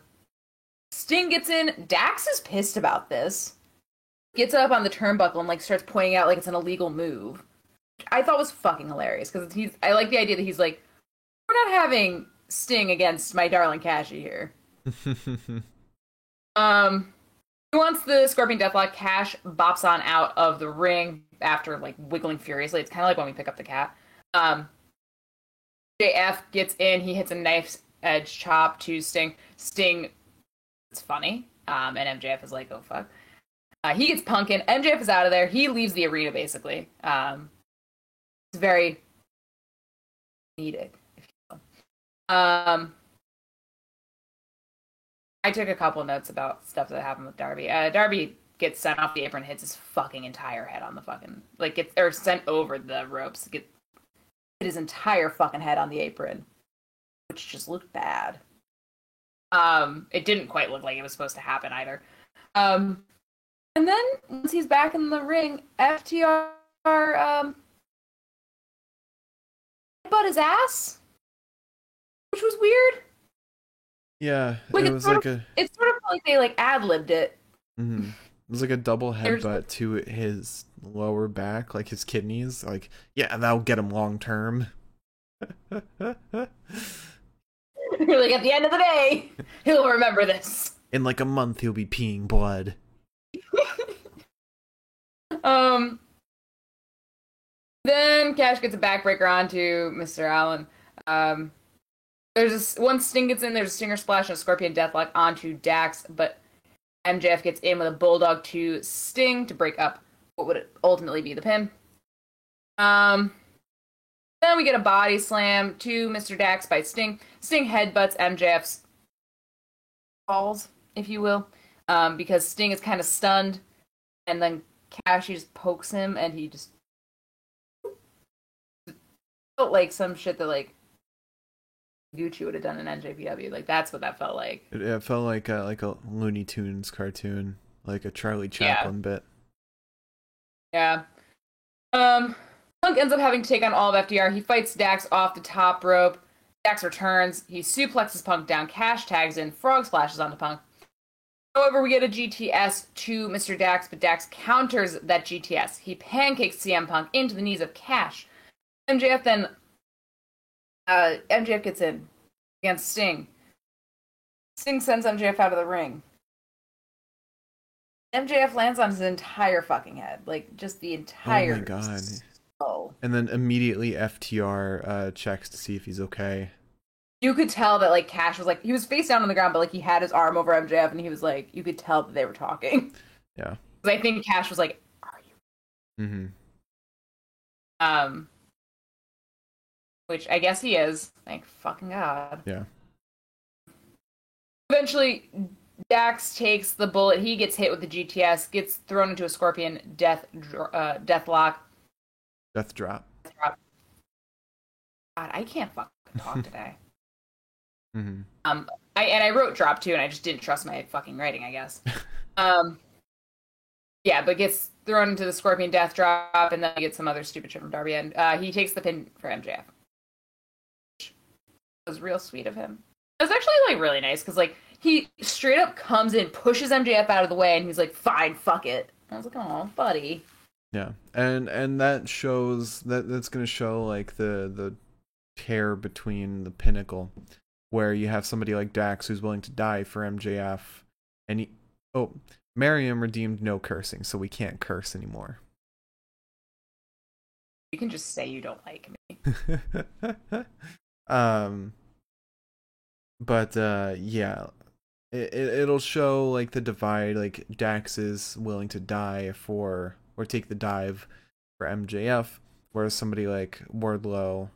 Sting gets in. Dax is pissed about this. Gets up on the turnbuckle and like starts pointing out like it's an illegal move. I thought was fucking hilarious because he's. I like the idea that he's like, we're not having Sting against my darling Cashy here. Um, he wants the Scorpion Deathlock. Cash bops on out of the ring after like wiggling furiously. It's kind of like when we pick up the cat. Um, JF gets in. He hits a knife's edge chop to Sting. Sting, it's funny. Um, and MJF is like, oh fuck. Uh, he gets punkin. MJF is out of there. He leaves the arena basically. Um, it's very needed. Um, I took a couple notes about stuff that happened with Darby. Uh, Darby gets sent off the apron, hits his fucking entire head on the fucking like gets or sent over the ropes, get hit his entire fucking head on the apron. which just looked bad. Um, it didn't quite look like it was supposed to happen either. Um, and then once he's back in the ring, FTR um butt his ass, which was weird. Yeah, Like, it was like a It's sort of like they like ad libbed it. mhm. it was like a double headbutt to his lower back, like his kidneys. Like, yeah, that'll get him long term. like at the end of the day, he'll remember this. In like a month, he'll be peeing blood. Um. Then Cash gets a backbreaker onto Mr. Allin. Um, there's this once Sting gets in, there's a Stinger Splash and a Scorpion Deathlock onto Dax, but MJF gets in with a Bulldog to Sting to break up what would ultimately be the pin. Um. Then we get a body slam to Mr. Dax by Sting. Sting headbutts MJF's balls, if you will, um, because Sting is kind of stunned, and then Cash he just pokes him, and he just felt like some shit that like Gucci would have done in NJPW. Like that's what that felt like. It, it felt like a, like a Looney Tunes cartoon, like a Charlie Yeah. Chaplin bit. Yeah. Um, Punk ends up having to take on all of FTR. He fights Dax off the top rope. Dax returns. He suplexes Punk down. Cash tags in. Frog splashes onto Punk. However, we get a GTS to Mr. Dax, but Dax counters that GTS. He pancakes CM Punk into the knees of Cash. MJF then. Uh, MJF gets in against Sting. Sting sends MJF out of the ring. MJF lands on his entire fucking head, like just the entire. Oh my god! Skull. And then immediately FTR uh, checks to see if he's okay. You could tell that like Cash was like he was face down on the ground, but like he had his arm over MJF, and he was like you could tell that they were talking. Yeah. 'Cause I think Cash was like, "Are you?" Mm-hmm. Um, which I guess he is. Thank fucking god. Yeah. Eventually, Dax takes the bullet. He gets hit with the GTS, gets thrown into a scorpion death uh, death lock. Death drop. God, I can't fucking talk today. Mm-hmm. Um, I and I wrote drop too, and I just didn't trust my fucking writing, I guess. um, yeah, but gets thrown into the Scorpion Death Drop, and then we get some other stupid shit from Darby, and uh, he takes the pin for MJF. Which was real sweet of him. It was actually like really nice because like he straight up comes in, pushes MJF out of the way, and he's like, "Fine, fuck it." I was like, "Oh, buddy." Yeah, and and that shows that that's gonna show like the the tear between the pinnacle, where you have somebody like Dax who's willing to die for MJF, and he, oh, Miriam redeemed no cursing, so we can't curse anymore. You can just say you don't like me. um, but uh, yeah, it, it it'll show like the divide. Like Dax is willing to die for or take the dive for MJF, whereas somebody like Wardlow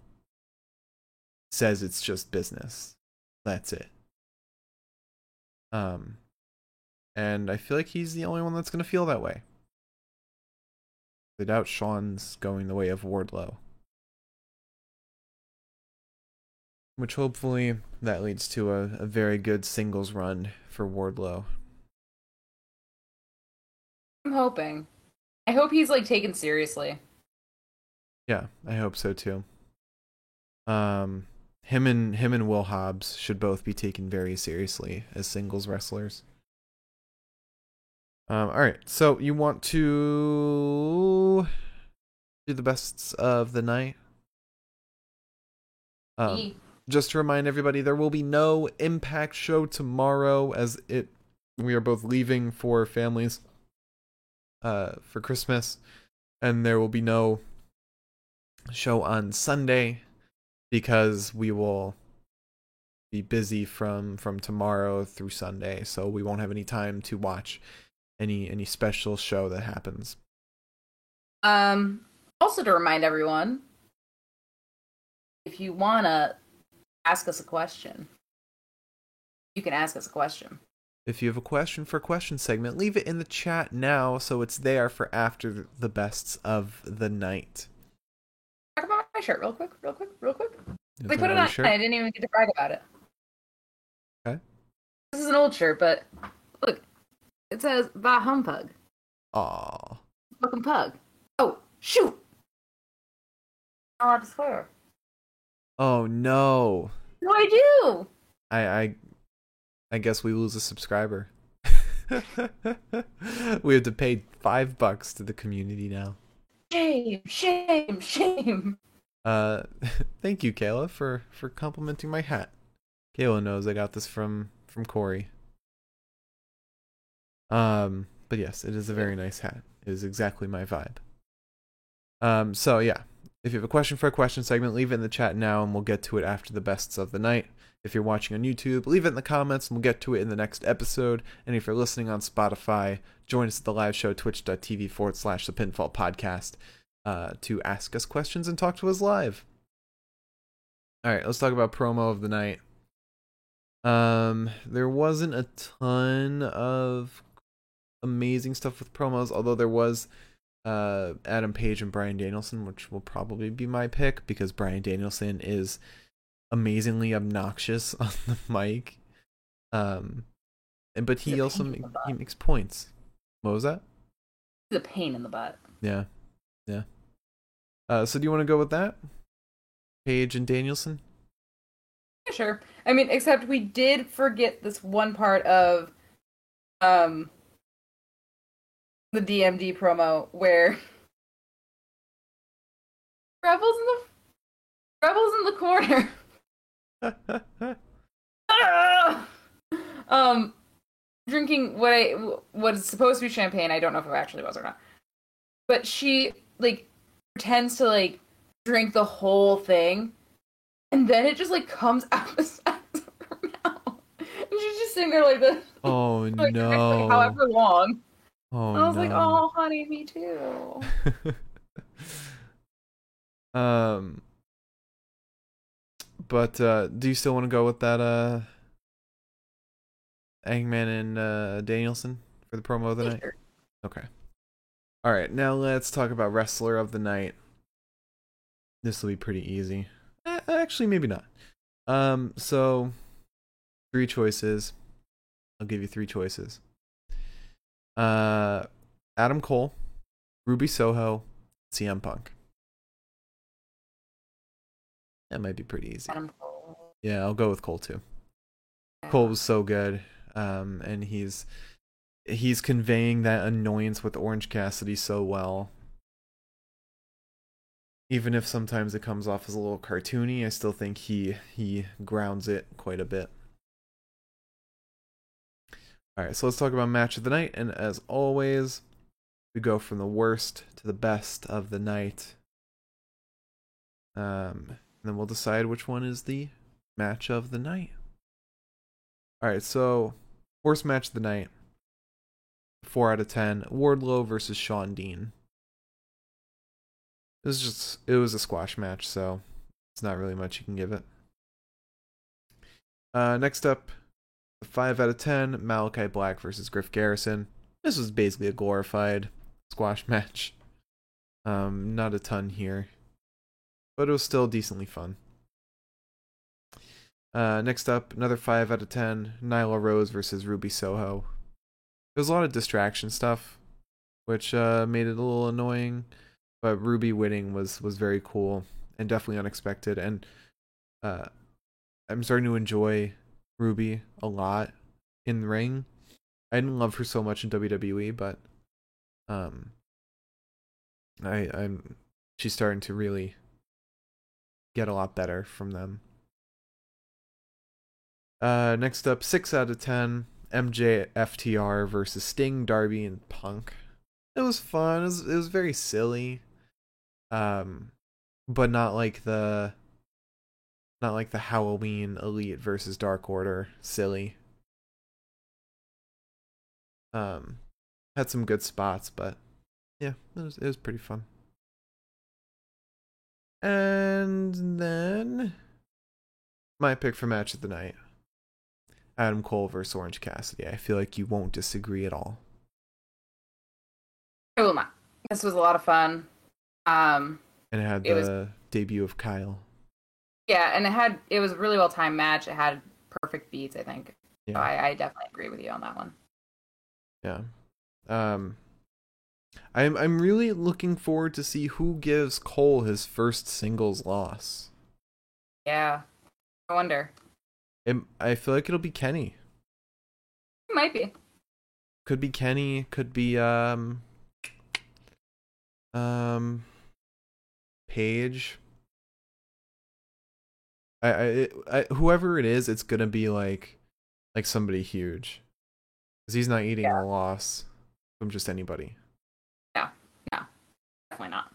says it's just business. That's it. Um, and I feel like he's the only one that's gonna feel that way. I doubt Shawn's going the way of Wardlow. Which hopefully that leads to a, a very good singles run for Wardlow. I'm hoping. I hope he's like taken seriously. Yeah, I hope so too. Um, him and him and Will Hobbs should both be taken very seriously as singles wrestlers. Um, all right, so you want to do the bests of the night? Um, just to remind everybody, there will be no Impact show tomorrow, as it we are both leaving for families uh, for Christmas, and there will be no show on Sunday because we will be busy from from tomorrow through Sunday, so we won't have any time to watch any any special show that happens. Um, also to remind everyone, if you wanna ask us a question, you can ask us a question. If you have a question for a question segment, leave it in the chat now so it's there for after the bests of the night. Talk about my shirt real quick, real quick, real quick. They put it on. I didn't even get to brag about it. Okay. This is an old shirt, but look, it says "Va Humpug." Aw. Fucking pug. Oh shoot! I'm allowed to swear. Oh no. Do I do? I I I guess we lose a subscriber. we have to pay five bucks to the community now. Shame, shame, shame. Uh, thank you, Kayla, for for complimenting my hat. Kayla knows I got this from from Corey. Um, but yes, it is a very nice hat. It is exactly my vibe. Um, so yeah, if you have a question for a question segment, leave it in the chat now, and we'll get to it after the bests of the night. If you're watching on YouTube, leave it in the comments, and we'll get to it in the next episode. And if you're listening on Spotify, join us at the live show twitch.tv forward slash the Pinfall Podcast uh, to ask us questions and talk to us live. All right, let's talk about promo of the night. Um, there wasn't a ton of amazing stuff with promos, although there was uh, Adam Page and Bryan Danielson, which will probably be my pick because Bryan Danielson is amazingly obnoxious on the mic. Um, and, but he also make, he makes points. What was that? He's a pain in the butt. Yeah, yeah. Uh, so do you want to go with that? Page and Danielson. Yeah, sure. I mean, except we did forget this one part of um the DMD promo where Rebels in the Rebels in the corner. um drinking what I what is supposed to be champagne. I don't know if it actually was or not. But she like pretends to like drink the whole thing, and then it just like comes out the sides of her mouth, and she's just sitting there like this. Oh like, no! Like, however long. Oh, and I was no. like, "Oh, honey, me too." um, but uh, do you still want to go with that? Uh, Hangman and uh, Danielson for the promo of the night. Sure. Okay. All right, now let's talk about wrestler of the night. This will be pretty easy. Eh, actually, maybe not. Um, so three choices. I'll give you three choices. Uh, Adam Cole, Ruby Soho, CM Punk. That might be pretty easy. Yeah, I'll go with Cole too. Yeah. Cole was so good, um, and he's he's conveying that annoyance with Orange Cassidy so well. Even if sometimes it comes off as a little cartoony, I still think he he grounds it quite a bit. All right, so let's talk about match of the night, and as always, we go from the worst to the best of the night. Um, and then we'll decide which one is the match of the night. All right, so worst match of the night. Four out of ten. Wardlow versus Shawn Dean. It was just it was a squash match, so it's not really much you can give it. Uh, next up, five out of ten. Malakai Black versus Griff Garrison. This was basically a glorified squash match. Um, not a ton here, but it was still decently fun. Uh, next up, another 5 out of 10, Nyla Rose versus Ruby Soho. There was a lot of distraction stuff, which uh, made it a little annoying, but Ruby winning was was very cool and definitely unexpected. And uh, I'm starting to enjoy Ruby a lot in the ring. I didn't love her so much in WWE, but um, I I'm she's starting to really get a lot better from them. Uh, next up, six out of ten. MJ FTR versus Sting, Darby, and Punk. It was fun. It was, it was very silly, um, but not like the not like the Halloween Elite versus Dark Order silly. Um, had some good spots, but yeah, it was it was pretty fun. And then my pick for match of the night. Adam Cole versus Orange Cassidy. I feel like you won't disagree at all. I will not. This was a lot of fun. Um, And it had It the was- debut of Kyle. Yeah, and it had it was a really well timed match. It had perfect beats, I think. So Yeah. I, I definitely agree with you on that one. Yeah. Um I'm I'm really looking forward to see who gives Cole his first singles loss. Yeah. I wonder. It, I feel like it'll be Kenny. It might be. Could be Kenny, could be um um Page. I I, I whoever it is, it's going to be like like somebody huge. Cuz he's not eating Yeah. a loss from just anybody. Definitely not.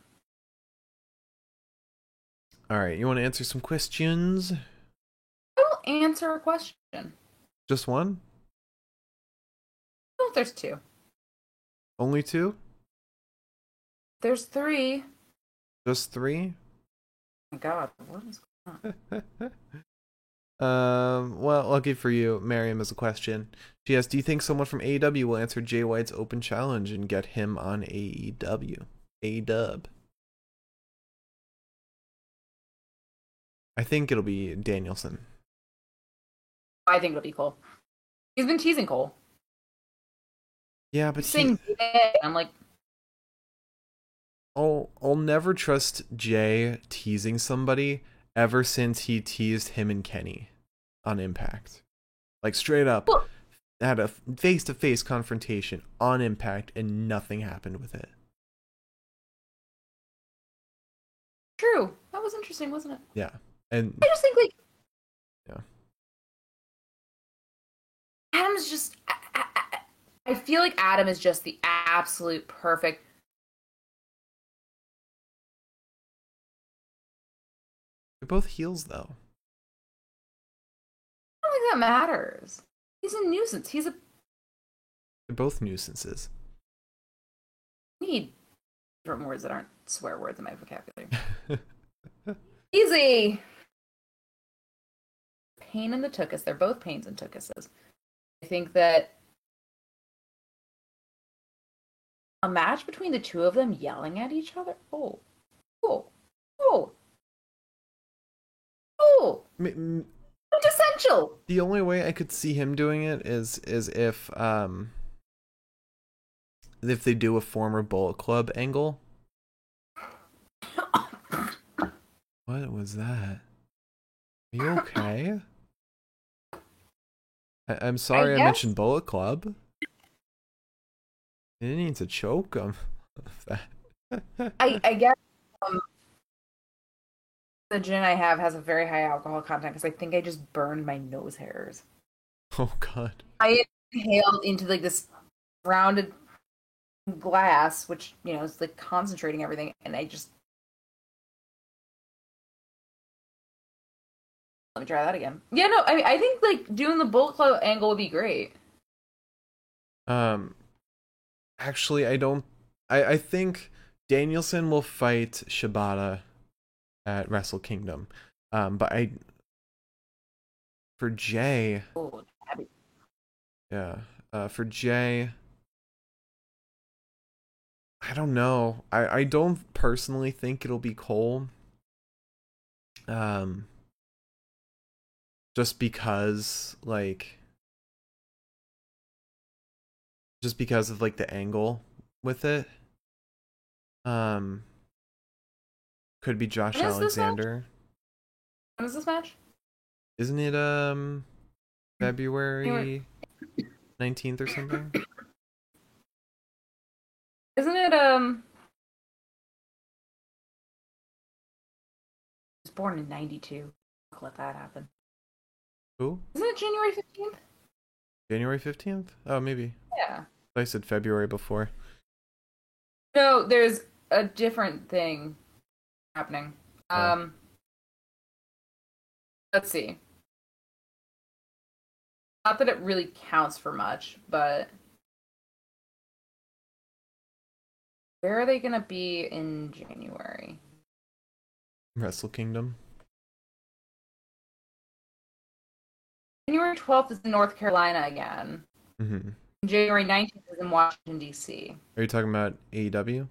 All right, you want to answer some questions? I will answer a question. Just one? Oh, there's two. Only two? There's three. Just three? Oh my God, what is going on? um, well, lucky for you, Miriam has a question. She asks, Do you think someone from AEW will answer Jay White's open challenge and get him on AEW? A dub. I think it'll be Danielson. I think it'll be Cole. He's been teasing Cole. Yeah, but he. I'm like, I'll I'll never trust Jay teasing somebody ever since he teased him and Kenny on Impact. Like straight up Well- had a face to face confrontation on Impact and nothing happened with it. True. That was interesting, wasn't it? Yeah. And I just think like, Yeah. Adam's just. I, I, I- feel like Adam is just the absolute perfect. they're both heels though. I don't think that matters. He's a nuisance. He's a They're both nuisances. Need different words that aren't swear words in my vocabulary. Easy. pain in the tuchus. They're both pains in tuchuses. I think that a match between the two of them yelling at each other. Oh, oh, oh, oh! M- Quintessential. the only way I could see him doing it is is if um if they do a former Bullet Club angle. What was that? Are you okay? I- I'm sorry I, guess- mentioned Bullet Club. You didn't need to choke him. I, I guess um, the gin I have has a very high alcohol content because I think I just burned my nose hairs. oh god. I inhaled into like this rounded glass, which you know is like concentrating everything, and I just let me try that again. Yeah, no, I I think like doing the Bullet Club angle would be great. Um, actually, I don't. I I think Danielson will fight Shibata at Wrestle Kingdom. Um, but I for Jay, Oh, yeah. Uh, for Jay, I don't know. I I don't personally think it'll be Cole. Um, just because like just because of like the angle with it. Um could be Josh When is this? Alexander. when is this match? Isn't it um February 19th or something? Isn't it um? I was born in '92. Let that happen. Who? Isn't it January fifteenth? January 15th? Oh, maybe. Yeah. I said February before. No, there's a different thing happening. Oh. Um, let's see. Not that it really counts for much, but where are they gonna be in January? Wrestle Kingdom. January twelfth is in North Carolina again. Mm-hmm. January nineteenth is in Washington D.C. Are you talking about AEW?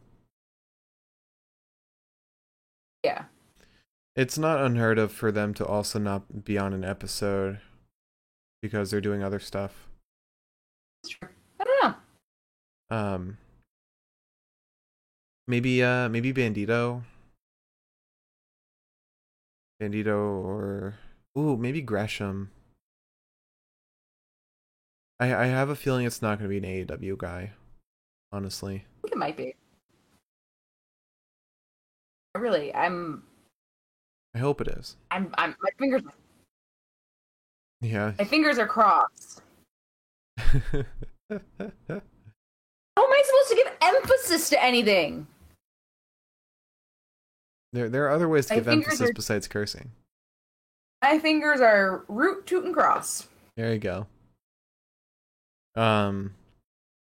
Yeah, It's not unheard of for them to also not be on an episode because they're doing other stuff. I don't know. Um, maybe uh, maybe Bandito, Bandito, or ooh, maybe Gresham. I I have a feeling it's not going to be an AEW guy, honestly. I think it might be. I Really, I'm, I hope it is. I'm, I'm. My fingers, Yeah. my fingers are crossed. How am I supposed to give emphasis to anything? there there are other ways to My give emphasis are- besides cursing. My fingers are root, toot, and cross. There you go. Um,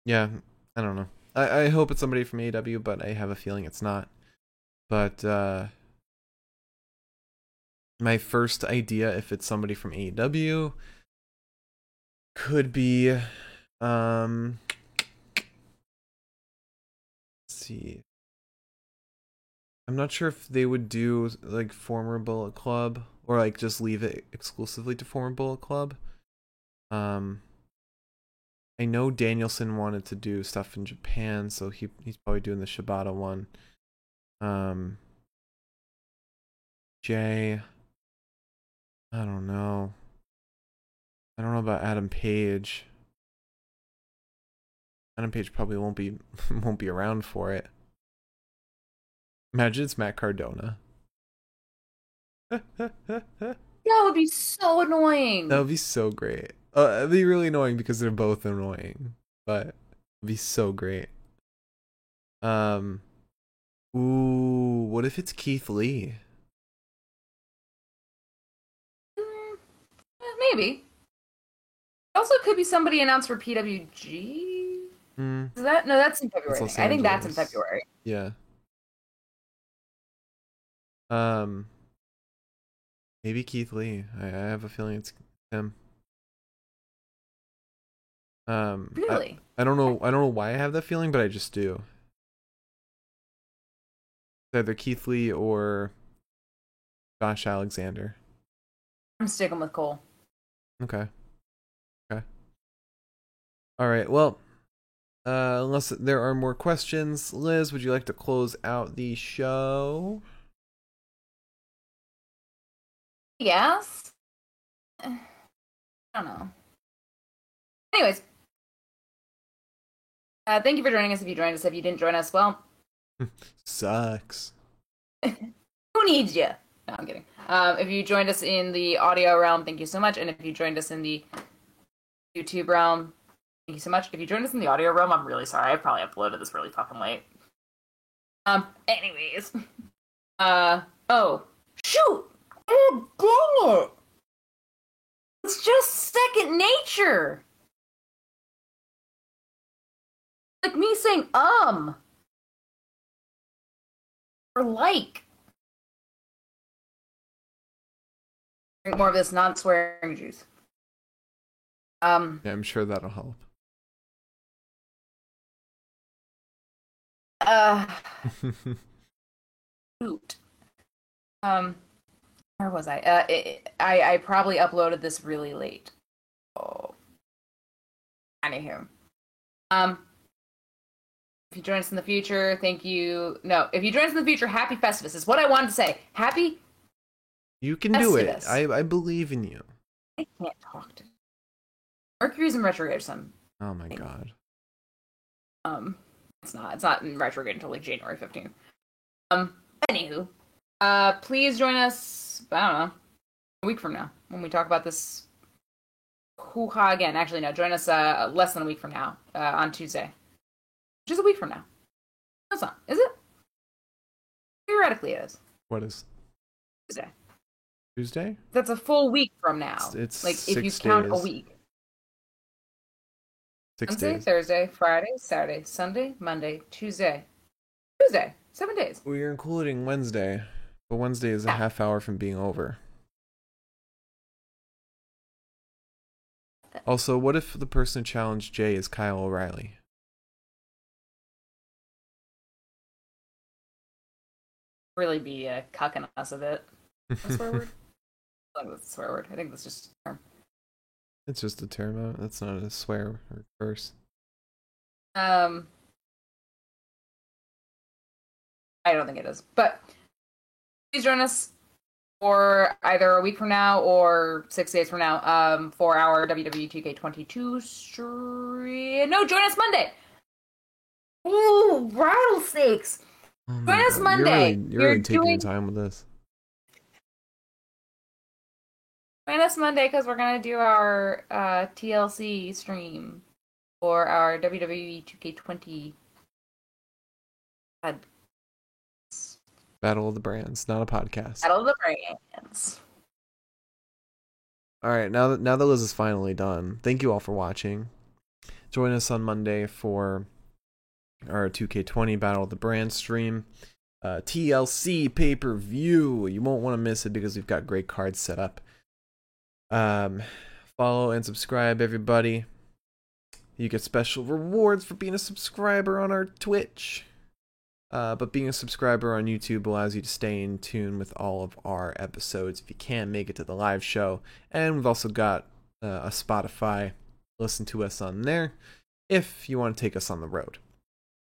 yeah, I don't know. I, I hope it's somebody from AEW, but I have a feeling it's not. But uh, my first idea, if it's somebody from AEW, could be, um, see. I'm not sure if they would do like former Bullet Club or like just leave it exclusively to former Bullet Club. Um, I know Danielson wanted to do stuff in Japan, so he he's probably doing the Shibata one. Um, Jay, I don't know. I don't know about Adam Page. Adam Page probably won't be won't be around for it. Imagine it's Matt Cardona. That would be so annoying. That would be so great. Uh, it'd be really annoying because they're both annoying, but it'd be so great. Um, ooh, what if it's Keith Lee? Mm, eh, maybe. Also, could be somebody announced for PWG. Hmm, Is that no? That's in February. Los I think that's in February. yeah. Um, maybe Keith Lee. I, I have a feeling it's him. Um, Really? I don't know. I don't know why I have that feeling, but I just do. It's either Keith Lee or Josh Alexander. I'm sticking with Cole. Okay. Okay. All right. Well, uh, unless there are more questions, Liz, would you like to close out the show? Yes. I don't know. Anyways, uh, thank you for joining us. If you joined us, if you didn't join us, well, Sucks. who needs you? No, I'm kidding. Um, if you joined us in the audio realm, thank you so much. And if you joined us in the YouTube realm, thank you so much. If you joined us in the audio realm, I'm really sorry. I probably uploaded this really fucking late. Um. Anyways, uh. Oh, shoot! Oh, dang it! It's just second nature. Like me saying um or like. Drink more of this non-swearing juice. Um, Yeah, I'm sure that'll help. uh, shoot. Um, where was I? Uh, it, I I probably uploaded this really late. Oh, anywho, um, if you join us in the future, thank you. No, if you join us in the future, happy Festivus is what I wanted to say. Happy. you can do it. I I believe in you. I can't talk to. Mercury's in retrograde. Some Oh my god. Um, it's not. It's not in retrograde until like January fifteenth. Um. Anywho, uh, please join us. I don't know, a week from now when we talk about this hoo ha again. Actually, no. Join us uh less than a week from now uh, on Tuesday, which is a week from now. That's not. Is it? Theoretically, it is What is Tuesday. Tuesday? That's a full week from now. It's- it's like if you count a week. Six Wednesday, days. Thursday, Friday, Saturday, Sunday, Monday, Tuesday, Tuesday. Seven days. We are including Wednesday, but Wednesday is a Yeah. half hour from being over. Also, what if the person who challenged Jay is Kyle O'Reilly? Really be uh, cucking us a bit. A swear word? I think that's a swear word. I think that's just a term. It's just a term. That's not a swear or curse. Um, I don't think it is. But please join us for either a week from now or six days from now um, for our WWE 2K22 stream. No, join us Monday. Ooh, rattlesnakes. Oh Join us Monday. You're really, you're We're really taking doing- time with this. Join us Monday because we're going to do our uh, TLC stream for our WWE 2K20 Battle Battle of the Brands, not a podcast. Battle of the Brands. All right, now that now that Liz is finally done, thank you all for watching. Join us on Monday for our 2K20 Battle of the Brand stream. Uh, TLC pay per view. You won't want to miss it because we've got great cards set up. Um, follow and subscribe, everybody. You get special rewards for being a subscriber on our Twitch. Uh, but being a subscriber on YouTube allows you to stay in tune with all of our episodes if you can't make it to the live show. And we've also got uh, a Spotify. Listen to us on there if you want to take us on the road.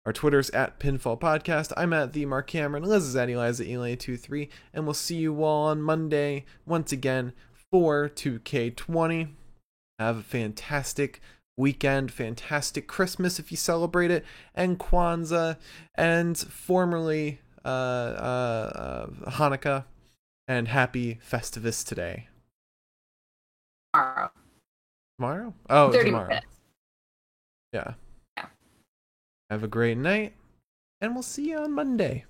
Our Twitter's at Pinfall Podcast. I'm at the Mark Cameron. Liz is at Eliza Elaine23. And we'll see you all on Monday once again for 2K20. Have a fantastic weekend, fantastic Christmas if you celebrate it, and Kwanzaa, and formerly uh, uh, uh, Hanukkah, and happy Festivus today. Tomorrow. Tomorrow? Oh, tomorrow. minutes. Yeah. Have a great night, and we'll see you on Monday.